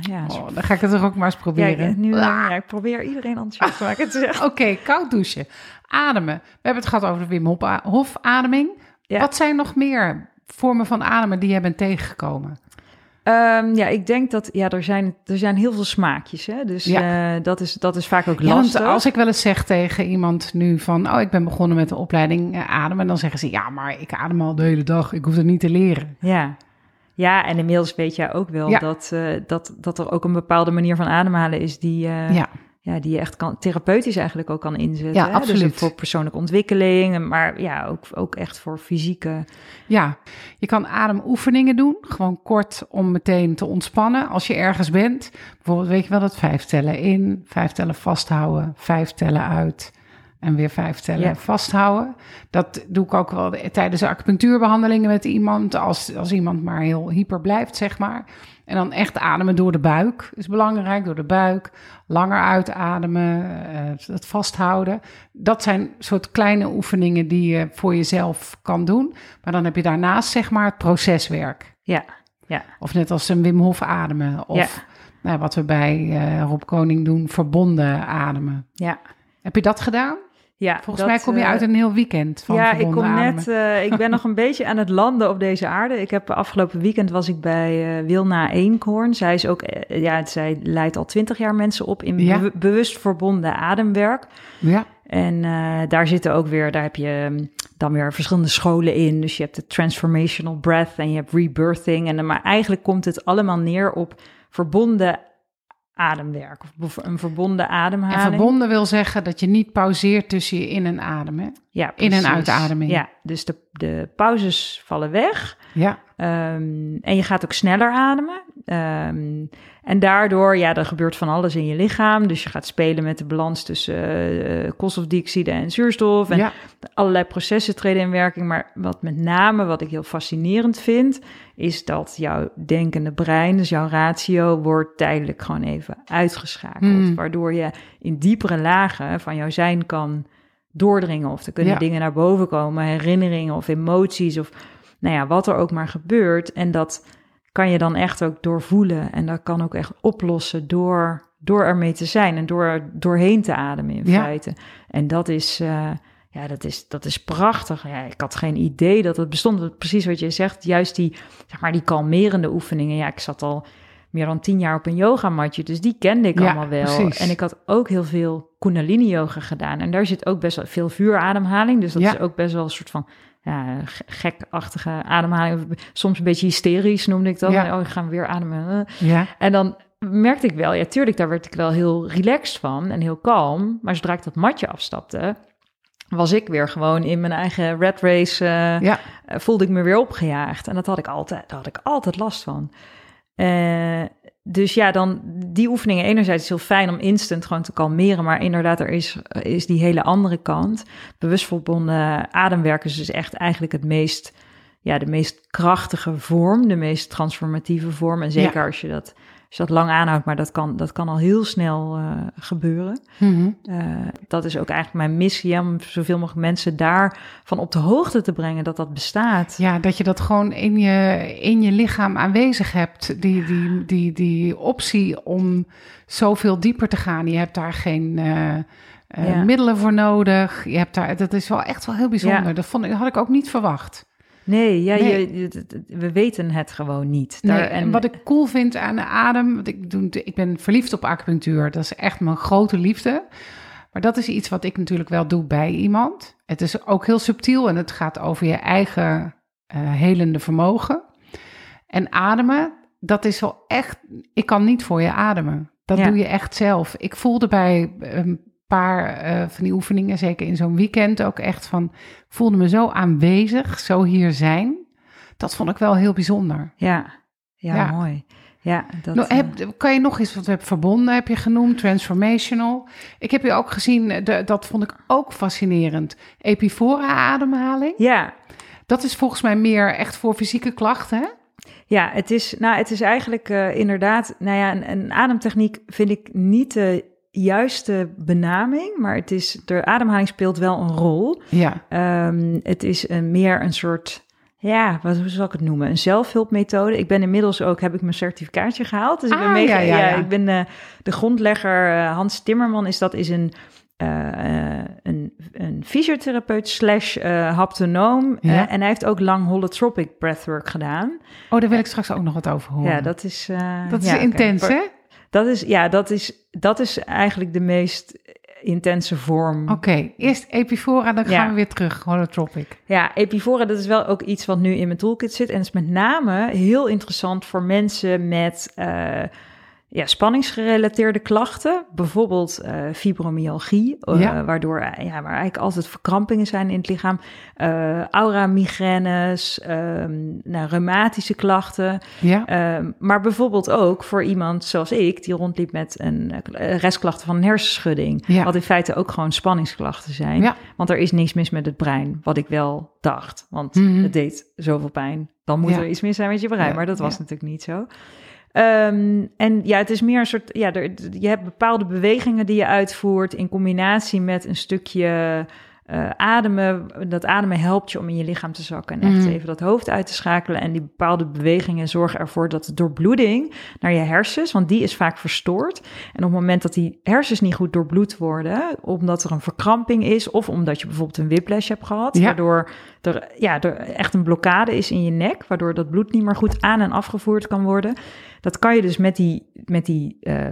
Ja, soort- Oh, dan ga ik het toch ook maar eens ja, proberen. ik, nu, Ah. ja, ik probeer iedereen enthousiast te maken. Oké, koud douchen. Ademen. We hebben het gehad over de Wim Hof- Hof ademing. Ja. Wat zijn nog meer vormen van ademen die jij bent tegengekomen? Ehm, ja, ik denk dat ja, er, zijn, er zijn heel veel smaakjes. Hè? Dus Ja. eh, dat, is, dat is vaak ook Ja, want lastig. als ik wel eens zeg tegen iemand nu van... oh, ik ben begonnen met de opleiding eh, ademen... dan zeggen ze, ja, maar ik adem al de hele dag. Ik hoef het niet te leren. Ja. ja, en inmiddels weet jij ook wel Ja. dat, eh, dat, dat er ook een bepaalde manier van ademhalen is die, ja, ja, die je echt kan, therapeutisch eigenlijk ook kan inzetten. Ja, hè? absoluut. Dus voor persoonlijke ontwikkeling, maar ja, ook, ook echt voor fysieke. ja, je kan ademoefeningen doen. Gewoon kort om meteen te ontspannen als je ergens bent. Bijvoorbeeld, weet je wel, dat vijf tellen in, vijf tellen vasthouden, vijf tellen uit... En weer vijf tellen Ja. vasthouden. Dat doe ik ook wel tijdens de acupunctuurbehandelingen met iemand. Als, als iemand maar heel hyper blijft, zeg maar. En dan echt ademen door de buik. Is belangrijk, door de buik. Langer uitademen, eh, het vasthouden. Dat zijn soort kleine oefeningen die je voor jezelf kan doen. Maar dan heb je daarnaast, zeg maar, het proceswerk. Ja, ja, Of net als een Wim Hof ademen. Of Nou, wat we bij eh, Rob Koning doen, verbonden ademen. Ja. Heb je dat gedaan? Ja, Volgens dat, mij kom je eh, uit een heel weekend van ja, ik kom ademen. net. eh, ik ben nog een beetje aan het landen op deze aarde. Ik heb afgelopen weekend was ik bij eh, Wilna Eenkhoorn. Zij is ook, ja, zij leidt al twintig jaar mensen op in Ja. bewust verbonden ademwerk. Ja, En daar zitten ook weer, daar heb je mm, dan weer verschillende scholen in. Dus je hebt de transformational breath en je hebt rebirthing. En, dan- maar eigenlijk komt het allemaal neer op verbonden ademwerk. Of een verbonden en ademhaling. verbonden wil zeggen dat je niet pauzeert tussen je in- en adem. Hè? ja, in- en uitademing. Ja, dus de, de pauzes vallen weg. Ja, Ehm, en je gaat ook sneller ademen. Ehm, en daardoor, ja, er gebeurt van alles in je lichaam. Dus je gaat spelen met de balans tussen eh, koolstofdioxide en zuurstof. En ja. allerlei processen treden in werking. Maar wat met name, wat ik heel fascinerend vind, is dat jouw denkende brein, dus jouw ratio, wordt tijdelijk gewoon even uitgeschakeld. Hmm. Waardoor je in diepere lagen van jouw zijn kan doordringen. Of er kunnen Ja. dingen naar boven komen, herinneringen of emoties of nou ja, wat er ook maar gebeurt. En dat kan je dan echt ook doorvoelen. En dat kan ook echt oplossen door, door ermee te zijn en door doorheen te ademen in Ja. feite. En dat is, eh, ja, dat is, dat is prachtig. Ja, ik had geen idee dat het bestond. Precies wat je zegt, juist die, zeg maar, die kalmerende oefeningen. Ja, ik zat al meer dan tien jaar op een yogamatje, dus die kende ik Ja, allemaal wel. precies. En ik had ook heel veel kundalini yoga gedaan. En daar zit ook best wel veel vuurademhaling. Dus dat Ja. is ook best wel een soort van ja, ge- gekachtige ademhaling. Soms een beetje hysterisch noemde ik dat. Ja. Oh, ik ga weer ademen. ja. En dan merkte ik wel, ja, tuurlijk, daar werd ik wel heel relaxed van en heel kalm. Maar zodra ik dat matje afstapte, was ik weer gewoon in mijn eigen red race. eh, ja. voelde ik me weer opgejaagd. En dat had ik altijd, daar had ik altijd last van. Eh, dus ja, dan die oefeningen enerzijds is heel fijn om instant gewoon te kalmeren, maar inderdaad, er is, is die hele andere kant. Bewust verbonden ademwerken is dus echt eigenlijk het meest, ja, de meest krachtige vorm, de meest transformatieve vorm. En zeker Ja. als je dat, als je dat lang aanhoudt, maar dat kan, dat kan al heel snel eh, gebeuren. Mhm. Eh, dat is ook eigenlijk mijn missie, om zoveel mogelijk mensen daarvan op de hoogte te brengen dat dat bestaat. Ja, dat je dat gewoon in je, in je lichaam aanwezig hebt. Die, die, die, die optie om zoveel dieper te gaan. Je hebt daar geen eh, Ja. middelen voor nodig. Je hebt daar, dat is wel echt wel heel bijzonder. Ja. Dat, vond, ik- dat had ik ook niet verwacht. Nee, ja, Nee. Je, je- we weten het gewoon niet. Nee, Daar- en wat ik cool vind aan de adem, want ik, doe, ik ben verliefd op acupunctuur. Dat is echt mijn grote liefde. Maar dat is iets wat ik natuurlijk wel doe bij iemand. Het is ook heel subtiel en het gaat over je eigen eh, helende vermogen. En ademen, dat is wel echt. Ik kan niet voor je ademen. Dat Ja. doe je echt zelf. Ik voelde bij een paar eh, van die oefeningen, zeker in zo'n weekend, ook echt van. Voelde me zo aanwezig, zo hier zijn. Dat vond ik wel heel bijzonder. Ja, ja, Ja. mooi. Ja, dat, Nou, eh, heb, kan je nog eens, wat we hebben verbonden, heb je genoemd, transformational. Ik heb je ook gezien, eh, de, dat vond ik ook fascinerend. Epifora ademhaling. ja, Dat is volgens mij meer echt voor fysieke klachten, hè? ja, het is, nou, het is eigenlijk eh, inderdaad, nou ja, een, een ademtechniek vind ik niet de juiste benaming, maar het is, de ademhaling speelt wel een rol. Ja. Ehm, het is een, meer een soort, ja, wat hoe zal ik het noemen? Een zelfhulpmethode. Ik ben inmiddels ook, heb ik mijn certificaatje gehaald. Dus ik ben Ah, mega, ja, ja, ja. ik ben eh, de grondlegger eh, Hans Timmerman is dat is een eh, een, een fysiotherapeut slash haptonoom. Ja. En hij heeft ook lang holotropic breathwork gedaan. Oh, daar wil ik straks ook nog wat over horen. Ja, dat is... dat is ja, intens, hè? Dat is, ja, dat is, dat is eigenlijk de meest intense vorm. Oké, eerst Epifora, dan Ja. gaan we weer terug. Holotropic. Ja, Epifora, dat is wel ook iets wat nu in mijn toolkit zit. En is met name heel interessant voor mensen met eh, ja, spanningsgerelateerde klachten. Bijvoorbeeld eh, fibromyalgie, eh, Ja. waardoor eh, ja, waar eigenlijk altijd verkrampingen zijn in het lichaam. Eh aura-migraines, ehm, nou, reumatische klachten. Ja. Ehm, maar bijvoorbeeld ook voor iemand zoals ik, die rondliep met een restklachten van een hersenschudding. Ja. Wat in feite ook gewoon spanningsklachten zijn. Want er is niks mis met het brein, wat ik wel dacht. Want Mhm. het deed zoveel pijn. Dan moet er iets mis zijn met je brein. Maar dat was natuurlijk niet zo. Ehm, en ja, het is meer een soort. Ja, er, je hebt bepaalde bewegingen die je uitvoert in combinatie met een stukje eh, ademen, dat ademen helpt je om in je lichaam te zakken en echt Mhm. even dat hoofd uit te schakelen. En die bepaalde bewegingen zorgen ervoor dat de doorbloeding naar je hersens, want die is vaak verstoord. En op het moment dat die hersens niet goed doorbloed worden, omdat er een verkramping is of omdat je bijvoorbeeld een whiplash hebt gehad, Ja. waardoor er, ja, er echt een blokkade is in je nek, waardoor dat bloed niet meer goed aan en afgevoerd kan worden. Dat kan je dus met die, met die eh,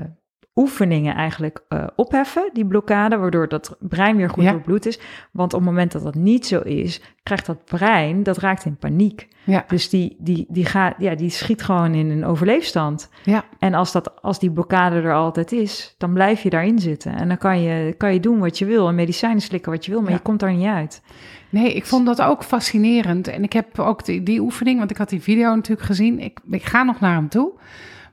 oefeningen eigenlijk eh, opheffen, die blokkade, waardoor dat brein weer goed Ja. doorbloed is. Want op het moment dat dat niet zo is, krijgt dat brein, dat raakt in paniek. Ja. Dus die, die, die, gaat, ja, die schiet gewoon in een overleefstand. Ja. En als, dat, als die blokkade er altijd is, dan blijf je daarin zitten. En dan kan je, kan je doen wat je wil en medicijnen slikken wat je wil, maar Ja. je komt daar niet uit. Nee, ik vond dat ook fascinerend. En ik heb ook die, die oefening, want ik had die video natuurlijk gezien. Ik, ik ga nog naar hem toe.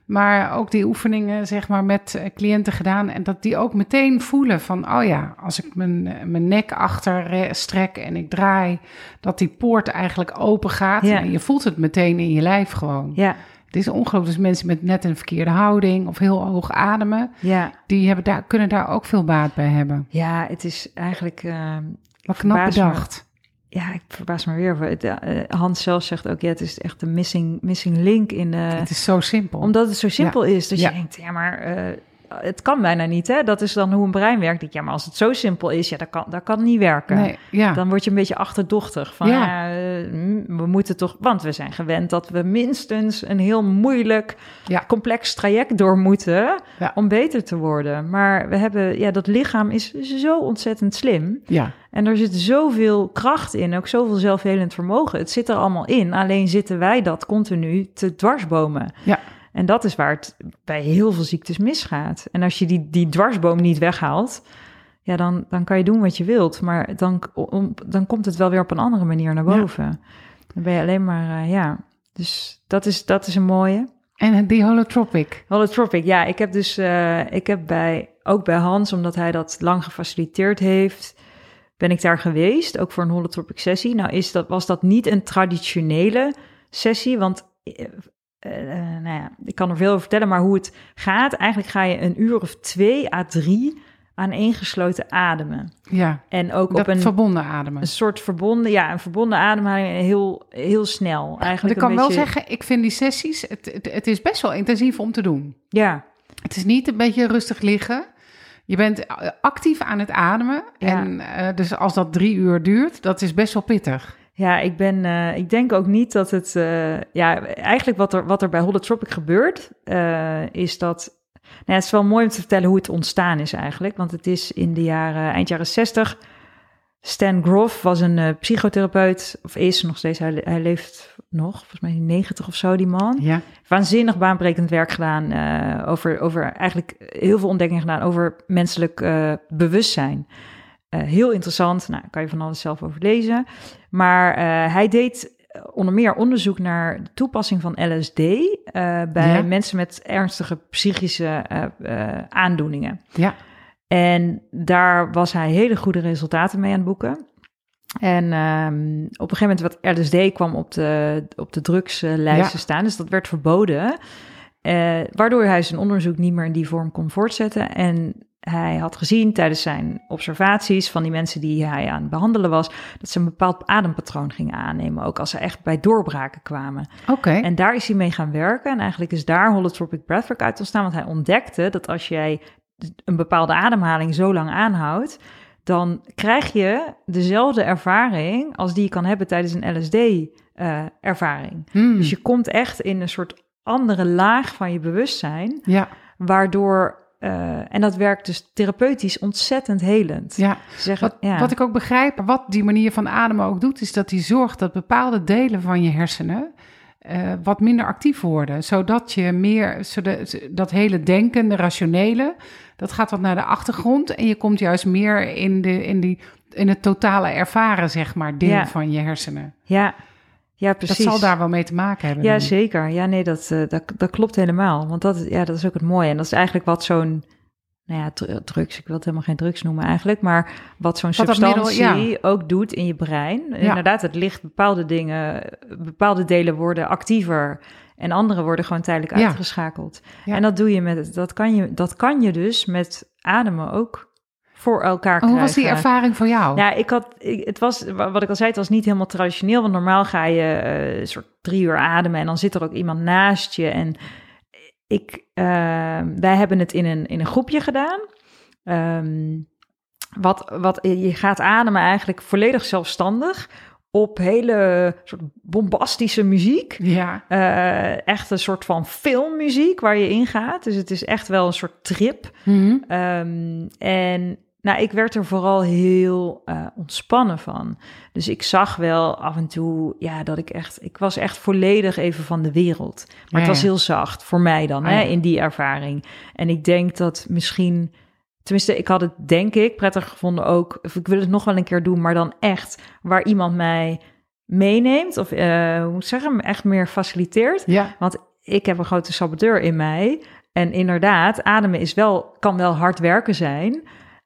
Maar ook die oefeningen, zeg maar, met eh, cliënten gedaan. En dat die ook meteen voelen van, oh ja, als ik mijn, eh, mijn nek achter eh, strek en ik draai, dat die poort eigenlijk open gaat. Ja. En je voelt het meteen in je lijf gewoon. Ja, Het is ongelooflijk. Dus mensen met net een verkeerde houding of heel hoog ademen, ja. die hebben daar, kunnen daar ook veel baat bij hebben. ja het is eigenlijk... eh, Wat knap bedacht. Ja, ik verbaas me weer. Het, eh, Hans zelf zegt ook, ja, het is echt een missing, missing link in de... het is zo simpel. Omdat het zo simpel is. Dat Ja. je denkt, ja, maar eh, het kan bijna niet, hè? Dat is dan hoe een brein werkt. Ja, maar als het zo simpel is, ja, dat kan, dat kan niet werken. nee, ja. Dan word je een beetje achterdochtig. Van, Ja. mm, we moeten toch... Want we zijn gewend dat we minstens een heel moeilijk, Ja. complex traject door moeten... Ja. om beter te worden. Maar we hebben... Ja, dat lichaam is zo ontzettend slim. ja. En er zit zoveel kracht in, ook zoveel zelfhelend vermogen. Het zit er allemaal in, alleen zitten wij dat continu te dwarsbomen. Ja. En dat is waar het bij heel veel ziektes misgaat. En als je die, die dwarsboom niet weghaalt, ja, dan, dan kan je doen wat je wilt. Maar dan, om, dan komt het wel weer op een andere manier naar Ja. boven. Dan ben je alleen maar, eh, ja. Dus dat is, dat is een mooie. En die holotropic. Holotropic, ja, ik heb dus, eh, ik heb bij, ook bij Hans, omdat hij dat lang gefaciliteerd heeft, ben ik daar geweest, ook voor een holotropic sessie. Nou is dat, was dat niet een traditionele sessie, want eh, nou ja, ik kan er veel over vertellen, maar hoe het gaat, eigenlijk ga je een uur of twee à drie aan gesloten ademen. Ja, En ook op een, verbonden ademen. een soort verbonden, ja, een verbonden ademhaling heel, heel snel. Eigenlijk ik kan wel zeggen, ik vind die sessies, het, het, het is best wel intensief om te doen. Ja, Het is niet een beetje rustig liggen. Je bent eh, actief aan het ademen. Ja. En eh, dus als dat drie uur duurt, dat is best wel pittig. Ja, ik ben. eh, ik denk ook niet dat het. eh, ja, eigenlijk wat er, wat er bij Holotropic gebeurt, eh, is dat. Nou ja, het is wel mooi om te vertellen hoe het ontstaan is eigenlijk. Want het is in de jaren, eind jaren 60. Stan Groff was een psychotherapeut, of is nog steeds, hij, hij leeft nog, volgens mij 90 of zo, die man. Ja, Waanzinnig baanbrekend werk gedaan, over, over eigenlijk heel veel ontdekkingen gedaan over menselijk bewustzijn. Heel interessant, nou, kan je van alles zelf over lezen. Maar eh, hij deed onder meer onderzoek naar de toepassing van LSD eh, bij Ja. mensen met ernstige psychische eh, eh, aandoeningen. ja, En daar was hij hele goede resultaten mee aan het boeken. En ehm, op een gegeven moment, wat LSD kwam op de, op de drugslijst te Ja. staan, dus dat werd verboden. Eh, waardoor hij zijn onderzoek niet meer in die vorm kon voortzetten. En hij had gezien tijdens zijn observaties van die mensen die hij aan het behandelen was, dat ze een bepaald adempatroon gingen aannemen, ook als ze echt bij doorbraken kwamen. oké. En daar is hij mee gaan werken. En eigenlijk is daar holotropic breathwork uit ontstaan. Want hij ontdekte dat als jij een bepaalde ademhaling zo lang aanhoudt, dan krijg je dezelfde ervaring als die je kan hebben tijdens een LSD-ervaring. Hmm, Dus je komt echt in een soort andere laag van je bewustzijn, Ja, waardoor. Eh, en dat werkt dus therapeutisch ontzettend helend. ja. Ze zeggen, Wat, ja. wat ik ook begrijp, wat die manier van ademen ook doet, is dat die zorgt dat bepaalde delen van je hersenen eh, wat minder actief worden. Zodat je meer, zodat, dat hele denken, de rationele, dat gaat wat naar de achtergrond. En je komt juist meer in, de, in, die, in het totale ervaren, zeg maar, deel Ja. van je hersenen. ja, ja, precies. Dat zal daar wel mee te maken hebben. Ja, dan. zeker. Ja, nee, dat, eh, dat, dat klopt helemaal. Want dat, ja, dat is ook het mooie. En dat is eigenlijk wat zo'n, nou ja, dru- drugs, ik wil het helemaal geen drugs noemen eigenlijk, maar wat zo'n middel- substantie ook doet in je brein. Inderdaad, het licht bepaalde dingen, bepaalde delen worden actiever en andere worden gewoon tijdelijk Ja. uitgeschakeld. En dat doe je met, dat kan je, dat kan je dus met ademen ook. Voor elkaar Hoe was die krijgen. ervaring voor jou? Ja, ik had, ik- het was, wat ik al zei, het was niet helemaal traditioneel. Want normaal ga je eh, een soort drie uur ademen en dan zit er ook iemand naast je. En ik, eh, wij hebben het in een, in een groepje gedaan. Ehm, wat, wat, je gaat ademen eigenlijk volledig zelfstandig op hele soort bombastische muziek. Ja. Eh, echt een soort van filmmuziek waar je in gaat. Dus het is echt wel een soort trip. Mhm. Ehm, en nou, ik werd er vooral heel eh, ontspannen van. Dus ik zag wel af en toe, ja, dat ik echt, ik was echt volledig even van de wereld. Maar Ja, het was ja. heel zacht voor mij dan, Ah, hè, ja. in die ervaring. En ik denk dat misschien, tenminste, ik had het denk ik prettig gevonden ook, of ik wil het nog wel een keer doen, maar dan echt waar iemand mij meeneemt, of eh, hoe moet ik zeggen, echt meer faciliteert. Ja. Want ik heb een grote saboteur in mij. En inderdaad, ademen is wel, kan wel hard werken zijn.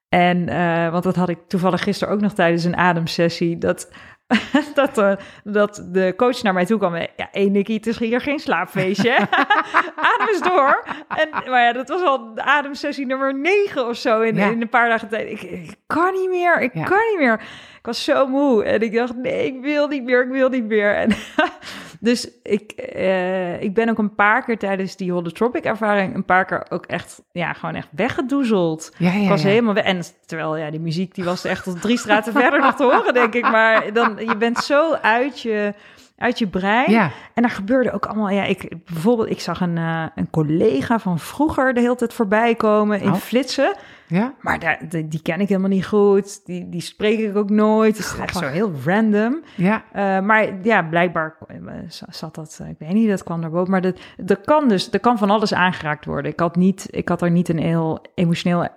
En, eh, want dat had ik toevallig gisteren ook nog tijdens een ademsessie. Dat, dat, eh, dat de coach naar mij toe kwam. Ja, hé Nicky, het is hier geen slaapfeestje. Adem eens door. En, maar ja, dat was al de ademsessie nummer 9 of zo in, Ja. in een paar dagen tijd. Ik, ik kan niet meer, ik Ja. kan niet meer. Ik was zo moe. En ik dacht, nee, ik wil niet meer, ik wil niet meer. En dus ik, eh, ik ben ook een paar keer tijdens die holotropic ervaring... een paar keer ook echt, ja, gewoon echt weggedoezeld. Ja, ja, Ik was ja. helemaal weg. En terwijl, ja, die muziek die was echt tot drie straten verder nog te horen, denk ik. Maar dan, je bent zo uit je, uit je brein. Ja. En daar gebeurde ook allemaal, ja, ik, bijvoorbeeld, ik zag een, eh, een collega van vroeger de hele tijd voorbij komen in Oh. flitsen. Ja. Maar daar, die, die ken ik helemaal niet goed. Die, die spreek ik ook nooit. Het is echt zo heel random. Ja. Eh, maar ja, blijkbaar eh, zat dat, ik weet niet, dat kwam daarboven. Maar dat, dat kan dus, er kan van alles aangeraakt worden. Ik had, niet, ik had er niet een heel emotioneel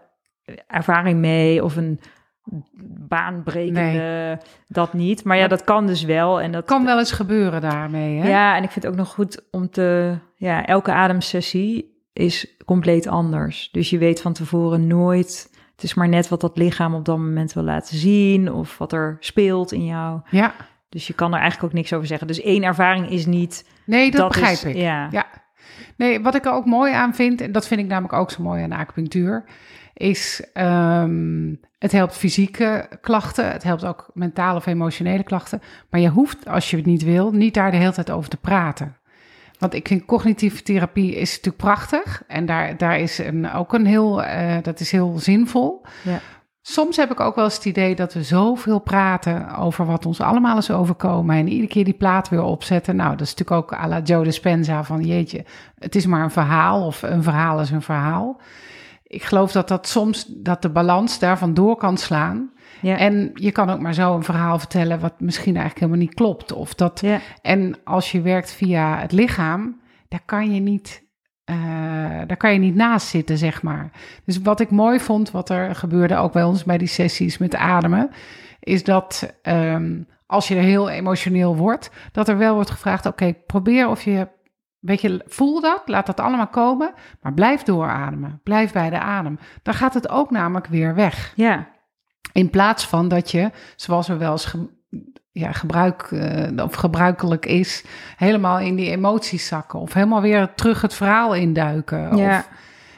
ervaring mee of een baanbrekende, dat niet. Maar ja, dat kan dus wel. En dat Kan wel eens gebeuren daarmee, hè? Ja, en ik vind het ook nog goed om te, ja, elke ademsessie is compleet anders. Dus je weet van tevoren nooit, het is maar net wat dat lichaam op dat moment wil laten zien of wat er speelt in jou. Ja. Dus je kan er eigenlijk ook niks over zeggen. Dus één ervaring is niet. Nee, dat, begrijp is, ik. Ja. Ja. Nee, wat ik er ook mooi aan vind, en dat vind ik namelijk ook zo mooi aan acupunctuur, is ehm, het helpt fysieke klachten, het helpt ook mentale of emotionele klachten. Maar je hoeft, als je het niet wil, niet daar de hele tijd over te praten. Want ik vind cognitieve therapie is natuurlijk prachtig en daar, daar is een, ook een heel, eh, dat is heel zinvol. Ja. Soms heb ik ook wel eens het idee dat we zoveel praten over wat ons allemaal is overkomen. En iedere keer die plaat weer opzetten. Nou, dat is natuurlijk ook à la Joe Dispenza van jeetje, het is maar een verhaal of een verhaal is een verhaal. Ik geloof dat dat soms, dat de balans daarvan door kan slaan. Ja. En je kan ook maar zo een verhaal vertellen wat misschien eigenlijk helemaal niet klopt. Of dat, ja. en als je werkt via het lichaam, daar kan je niet, eh, daar kan je niet naast zitten, zeg maar. Dus wat ik mooi vond, wat er gebeurde ook bij ons bij die sessies met ademen, is dat ehm, als je er heel emotioneel wordt, dat er wel wordt gevraagd: oké, probeer of je, weet je, voel dat, laat dat allemaal komen, maar blijf doorademen, blijf bij de adem. Dan gaat het ook namelijk weer weg. ja. In plaats van dat je, zoals er wel eens ge- ja, gebruik, eh, of gebruikelijk is, helemaal in die emoties zakken. Of helemaal weer terug het verhaal induiken. Ja. Of,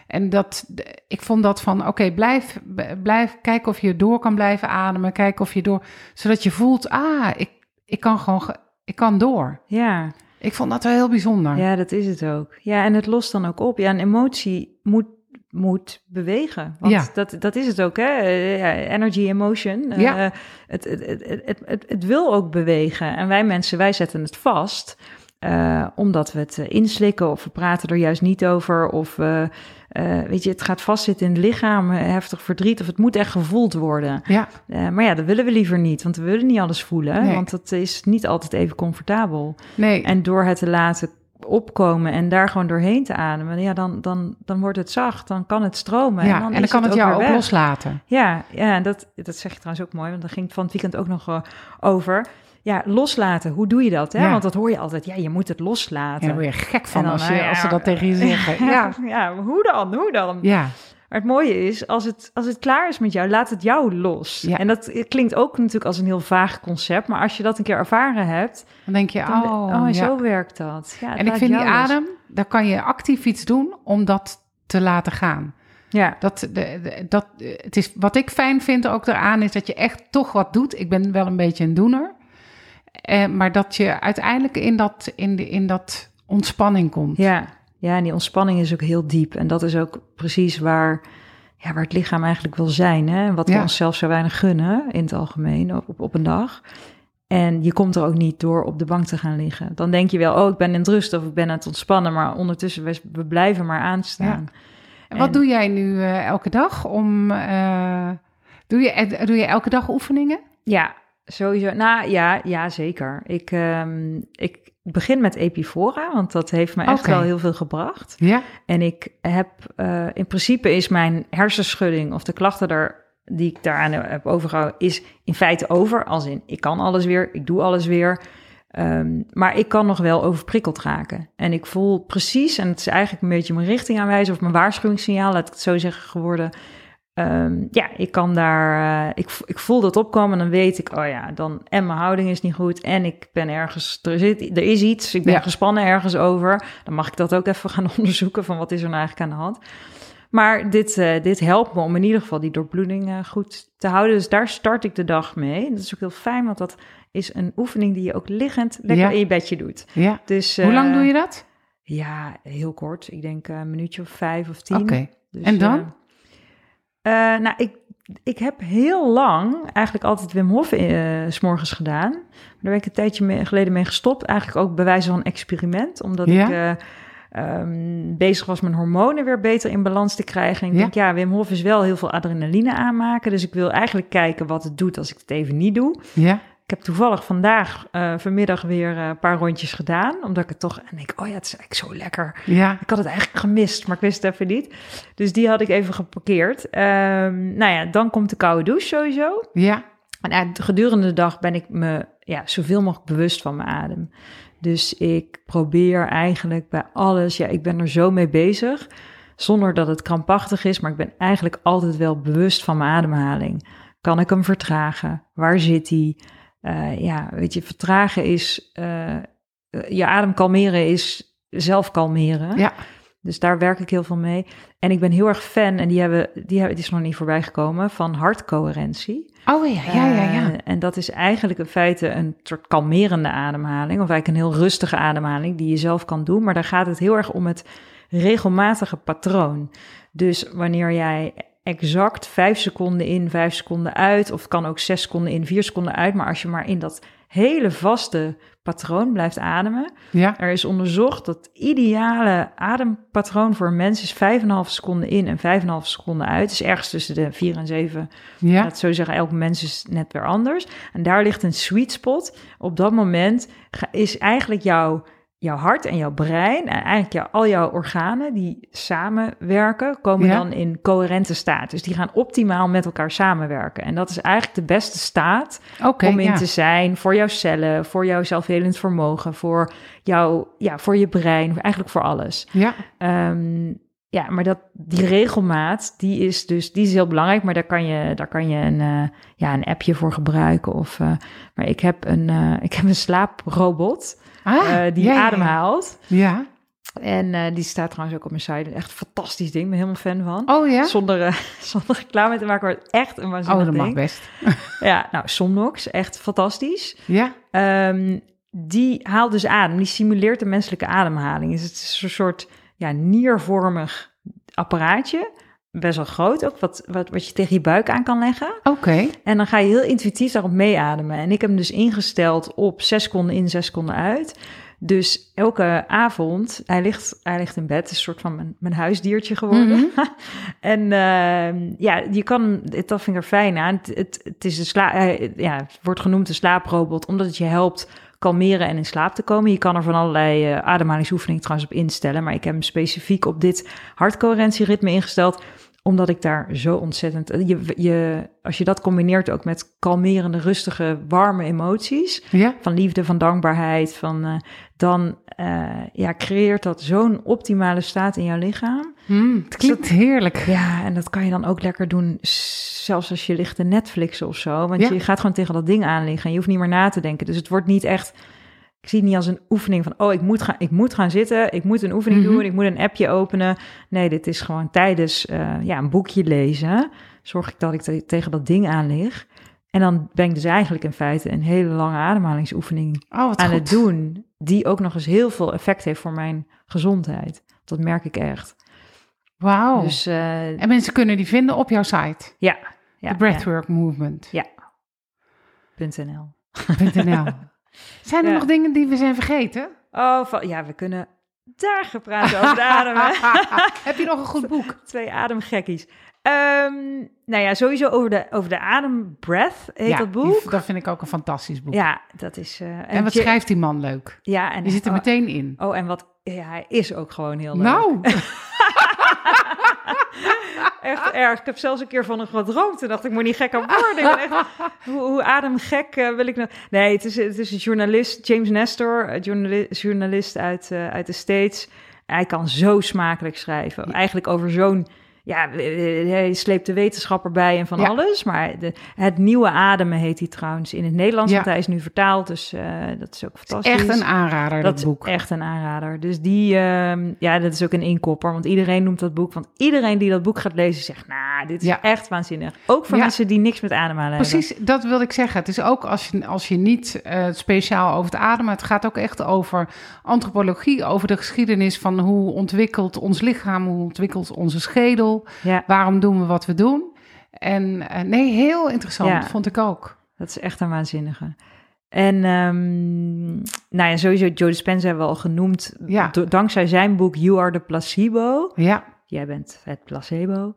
en dat, ik vond dat van, oké, blijf, blijf kijken of je door kan blijven ademen. Kijken of je door, zodat je voelt, ah, ik, ik kan gewoon, ge- ik kan door. ja. Ik vond dat wel heel bijzonder. Ja, dat is het ook. Ja, en het lost dan ook op. Ja, een emotie moet, moet bewegen. Want Ja. dat, dat is het ook, hè? Eh, energy, emotion. Eh, Ja. het, het, het, het, het, het, het wil ook bewegen. En wij mensen, wij zetten het vast. eh, omdat we het inslikken of we praten er juist niet over. Of we, eh, weet je, het gaat vastzitten in het lichaam, eh, heftig verdriet. Of het moet echt gevoeld worden. Ja, Eh, maar ja, dat willen we liever niet. Want we willen niet alles voelen. Nee. Want dat is niet altijd even comfortabel. nee. En door het te laten opkomen en daar gewoon doorheen te ademen, ja, dan, dan, dan wordt het zacht, dan kan het stromen. ja, en dan, en dan is kan het, ook jou ook loslaten. Ja, ja en dat, dat zeg je trouwens ook mooi, want daar ging het van het weekend ook nog over. Ja, loslaten, hoe doe je dat? Hè? Ja. Want dat hoor je altijd, ja, je moet het loslaten. Ja, daar word je gek van dan, als, je, ja, als ze dat tegen je zeggen. Ja, ja, hoe dan, hoe dan? ja. Maar het mooie is, als het, als het klaar is met jou, laat het jou los. Ja. En dat klinkt ook natuurlijk als een heel vaag concept, maar als je dat een keer ervaren hebt, Dan denk je, dan, oh, oh, ja. zo werkt dat. Ja, En ik vind die los. adem, daar kan je actief iets doen om dat te laten gaan. Ja, Dat, de, de- dat, het is, wat ik fijn vind ook eraan is dat je echt toch wat doet. Ik ben wel een beetje een doener. Eh, maar dat je uiteindelijk in dat, in de, in dat ontspanning komt. ja. ja, en die ontspanning is ook heel diep. En dat is ook precies waar, ja, waar het lichaam eigenlijk wil zijn. Hè? En Wat we Ja. onszelf zo weinig gunnen in het algemeen op, op, op een dag. En je komt er ook niet door op de bank te gaan liggen. Dan denk je wel, oh, ik ben in het rust of ik ben aan het ontspannen. Maar ondertussen, we, we blijven maar aanstaan. En wat En- doe jij nu eh, elke dag om... eh, doe, je, eh, doe je elke dag oefeningen? Ja, sowieso. Nou ja, ja zeker. Ik, ehm, ik begin met Epifora, want dat heeft me echt wel heel veel gebracht. Ja. En ik heb, eh, in principe is mijn hersenschudding of de klachten daar, die ik daaraan heb overgehouden, is in feite over. Als in, ik kan alles weer, ik doe alles weer. Ehm, maar ik kan nog wel overprikkeld raken. En ik voel precies, en het is eigenlijk een beetje mijn richting aanwijzen of mijn waarschuwingssignaal, laat ik het zo zeggen, geworden. Ehm, ja, ik kan daar, eh, ik, ik voel dat opkomen en dan weet ik, oh ja, dan en mijn houding is niet goed en ik ben ergens, er, zit, er is iets, ik ben Ja. gespannen ergens over. Dan mag ik dat ook even gaan onderzoeken van wat is er nou eigenlijk aan de hand. Maar dit, eh, dit helpt me om in ieder geval die doorbloeding eh, goed te houden. Dus daar start ik de dag mee. Dat is ook heel fijn, want dat is een oefening die je ook liggend lekker Ja. in je bedje doet. ja. Dus, Hoe lang doe je dat? Ja, heel kort. Ik denk een minuutje of vijf of tien. Oké. Dus, En dan? Eh, nou, ik, ik heb heel lang eigenlijk altijd Wim Hof eh, s morgens gedaan. Maar daar ben ik een tijdje mee- geleden mee gestopt. Eigenlijk ook bij wijze van een experiment. Omdat Ja? ik eh, ehm, bezig was mijn hormonen weer beter in balans te krijgen. En ik Ja. denk, ja, Wim Hof is wel heel veel adrenaline aanmaken. Dus ik wil eigenlijk kijken wat het doet als ik het even niet doe. Ja. Ik heb toevallig vandaag, eh, vanmiddag weer eh, een paar rondjes gedaan. Omdat ik het toch, en ik, oh ja, het is eigenlijk zo lekker. Ja. Ik had het eigenlijk gemist, maar ik wist het even niet. Dus die had ik even geparkeerd. Ehm, nou ja, dan komt de koude douche sowieso. Ja. En eigenlijk gedurende de dag ben ik me ja, zoveel mogelijk bewust van mijn adem. Dus ik probeer eigenlijk bij alles, ja, ik ben er zo mee bezig. Zonder dat het krampachtig is, maar ik ben eigenlijk altijd wel bewust van mijn ademhaling. Kan ik hem vertragen? Waar zit hij? Eh, ja, weet je, vertragen is, eh, eh, je adem kalmeren is zelf kalmeren. Ja. Dus daar werk ik heel veel mee. En ik ben heel erg fan, en die, hebben, die hebben, die is nog niet voorbij gekomen, van hartcoherentie. Oh ja, ja, ja, ja. En dat is eigenlijk in feite een soort kalmerende ademhaling, of eigenlijk een heel rustige ademhaling die je zelf kan doen. Maar daar gaat het heel erg om het regelmatige patroon. Dus wanneer jij exact vijf seconden in, vijf seconden uit, of het kan ook zes seconden in, vier seconden uit, maar als je maar in dat hele vaste patroon blijft ademen, Ja. er is onderzocht dat ideale adempatroon voor een mens is 5,5 seconden in en 5,5 seconden uit. Dus ergens tussen de 4 en 7. Ja. Laat zo zeggen, elk mens is net weer anders. En daar ligt een sweet spot. Op dat moment is eigenlijk jouw, jouw hart en jouw brein en eigenlijk al jouw organen die samenwerken, komen Ja. dan in coherente staat. Dus die gaan optimaal met elkaar samenwerken. En dat is eigenlijk de beste staat om in ja. te zijn voor jouw cellen, voor jouw zelfhelend vermogen, voor, jouw, ja, voor je brein, eigenlijk voor alles. Ja. Ehm, ja, maar dat, die regelmaat, die is dus die is heel belangrijk, maar daar kan je, daar kan je een, eh, ja, een appje voor gebruiken. Of, eh, maar ik heb een, eh, ik heb een slaaprobot Ah, eh, die ja. ademhaalt. Ja. En eh, die staat trouwens ook op mijn site. Echt een fantastisch ding, ik ben helemaal fan van. Oh ja? Zonder, eh, zonder reclame te maken, maar echt een waanzinnig Oh, dat mag best. Ja, nou, Somnox, echt fantastisch. Ja. Ehm, die haalt dus adem, die simuleert de menselijke ademhaling. Dus het is een soort ja, niervormig apparaatje, best wel groot ook, wat, wat, wat je tegen je buik aan kan leggen. Oké. En dan ga je heel intuïtief daarop meeademen. En ik heb hem dus ingesteld op zes seconden in, zes seconden uit. Dus elke avond, hij ligt, hij ligt in bed, het is een soort van mijn, mijn huisdiertje geworden. Mhm. en ehm, ja, je kan, dat vind ik er fijn aan. Het, het, het is de sla, eh, ja, het wordt genoemd de slaaprobot, omdat het je helpt kalmeren en in slaap te komen. Je kan er van allerlei eh, ademhalingsoefeningen trouwens op instellen, maar ik heb hem specifiek op dit hartcoherentieritme ingesteld, omdat ik daar zo ontzettend... Je, je, als je dat combineert ook met kalmerende, rustige, warme emoties, Ja. van liefde, van dankbaarheid, van, eh, dan eh, ja, creëert dat zo'n optimale staat in jouw lichaam. Hmm, het klinkt heerlijk. Ja, en dat kan je dan ook lekker doen, zelfs als je ligt te Netflixen of zo. Want Ja. je gaat gewoon tegen dat ding aan liggen en je hoeft niet meer na te denken. Dus het wordt niet echt Ik zie het niet als een oefening van, oh, ik moet gaan, ik moet gaan zitten, ik moet een oefening Mhm. doen, ik moet een appje openen. Nee, dit is gewoon tijdens eh, ja, een boekje lezen. Zorg ik dat ik te- tegen dat ding aan lig. En dan ben ik dus eigenlijk in feite een hele lange ademhalingsoefening Oh, aan goed. het doen, die ook nog eens heel veel effect heeft voor mijn gezondheid. Dat merk ik echt. Wauw. Dus eh, En mensen kunnen die vinden op jouw site. ja, ja, de Breathwork Movement. Ja. .nl. .nl. Zijn er Ja. nog dingen die we zijn vergeten? Oh, van, ja, we kunnen dagen praten over de ademen. Heb je nog een goed boek? Twee ademgekkies. Ehm, nou ja, sowieso over de, over de adem, Breath heet ja, dat die- boek. dat vind ik ook een fantastisch boek. Ja, dat is... eh, en wat schrijft die man leuk? Ja, en Je zit er oh, meteen in. Oh, en wat... Ja, hij is ook gewoon heel leuk. Nou, Echt erg. Ik heb zelfs een keer van hem gedroomd. Toen dacht ik, moet niet gek aan worden. Echt, hoe, hoe ademgek eh, wil ik nou... Nee, het is, het is een journalist, James Nestor, een journali- journalist uit, eh, uit de States. Hij kan zo smakelijk schrijven. Eigenlijk over zo'n... Ja, eh, hij sleept de wetenschapper bij en van Ja. alles. Maar de, het nieuwe ademen heet hij trouwens in het Nederlands. Ja. Want hij is nu vertaald, dus eh, dat is ook fantastisch. echt een aanrader, dat, Dat is boek. echt een aanrader. Dus die, ehm, ja, dat is ook een inkopper. Want iedereen noemt dat boek. Want iedereen die dat boek gaat lezen zegt, nou, dit is Ja. echt waanzinnig. Ook voor mensen die niks met ademhalen Precies, dat wilde ik zeggen. Het is ook als je, als je niet eh, speciaal over het ademen... het gaat ook echt over antropologie... over de geschiedenis van hoe ontwikkelt ons lichaam... hoe ontwikkelt onze schedel... Ja, waarom doen we wat we doen. En eh, nee, heel interessant, Ja. vond ik ook. dat is echt een waanzinnige. En ehm, nou ja, sowieso Joe Dispenza hebben we al genoemd. Ja. Dankzij zijn boek You Are the Placebo. Ja, Jij bent het placebo.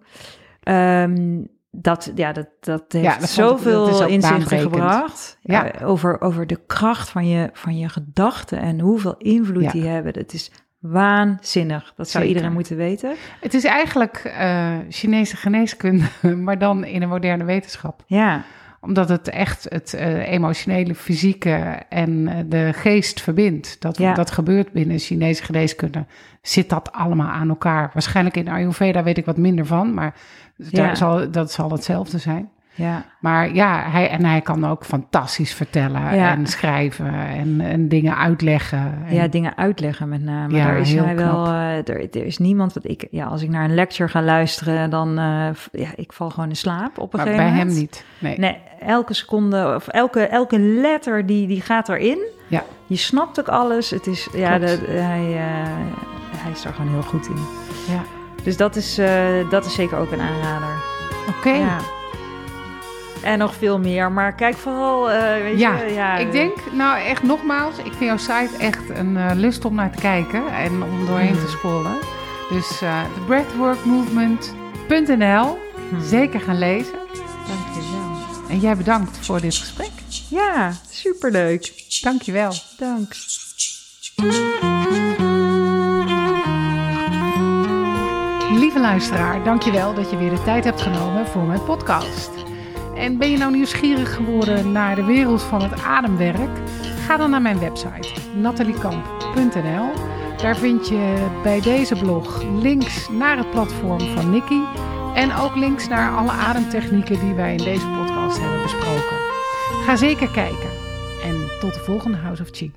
Ehm, dat, ja, dat, dat heeft Ja, dat vond ik- zoveel inzichten gebracht. Ja. Ja, over, over de kracht van je, van je gedachten en hoeveel invloed Ja. die hebben. Dat is waanzinnig. Dat zou Zeker. iedereen moeten weten. het is eigenlijk eh, Chinese geneeskunde... maar dan in een moderne wetenschap. Ja, Omdat het echt het eh, emotionele, fysieke en eh, de geest verbindt. Dat, Ja. dat gebeurt binnen Chinese geneeskunde. Zit dat allemaal aan elkaar? Waarschijnlijk in Ayurveda weet ik wat minder van, maar daar Ja. zal, dat zal hetzelfde zijn. Ja, Maar ja, hij, en hij kan ook fantastisch vertellen Ja. en schrijven en, en dingen uitleggen. En, ja, dingen uitleggen met name. Ja, daar is heel hij wel. knap. eh, er, er is niemand wat ik. Ja, als ik naar een lecture ga luisteren, dan. eh, v- ja, ik val gewoon in slaap op een maar gegeven bij moment. hem niet. Nee. Nee, elke seconde of elke, elke letter die, die gaat erin. Ja. Je snapt ook alles. Het is, ja, de, hij, eh, hij is er gewoon heel goed in. Ja. Dus dat is, eh, dat is zeker ook een aanrader. Oké. Ja. En nog veel meer, maar kijk vooral, eh, weet Ja, je, ja, Ik denk, nou echt nogmaals, ik vind jouw site echt een eh, lust om naar te kijken en om doorheen Hmm. te scrollen. Dus eh de breathworkmovement.nl, Hm. zeker gaan lezen. Dankjewel. En jij bedankt voor dit gesprek. Ja, superleuk. Dankjewel. Dank. Lieve luisteraar, dankjewel dat je weer de tijd hebt genomen voor mijn podcast. En ben je nou nieuwsgierig geworden naar de wereld van het ademwerk? Ga dan naar mijn website nataliekamp.nl. Daar vind je bij deze blog links naar het platform van Nikki en ook links naar alle ademtechnieken die wij in deze podcast hebben besproken. Ga zeker kijken en tot de volgende House of Chi.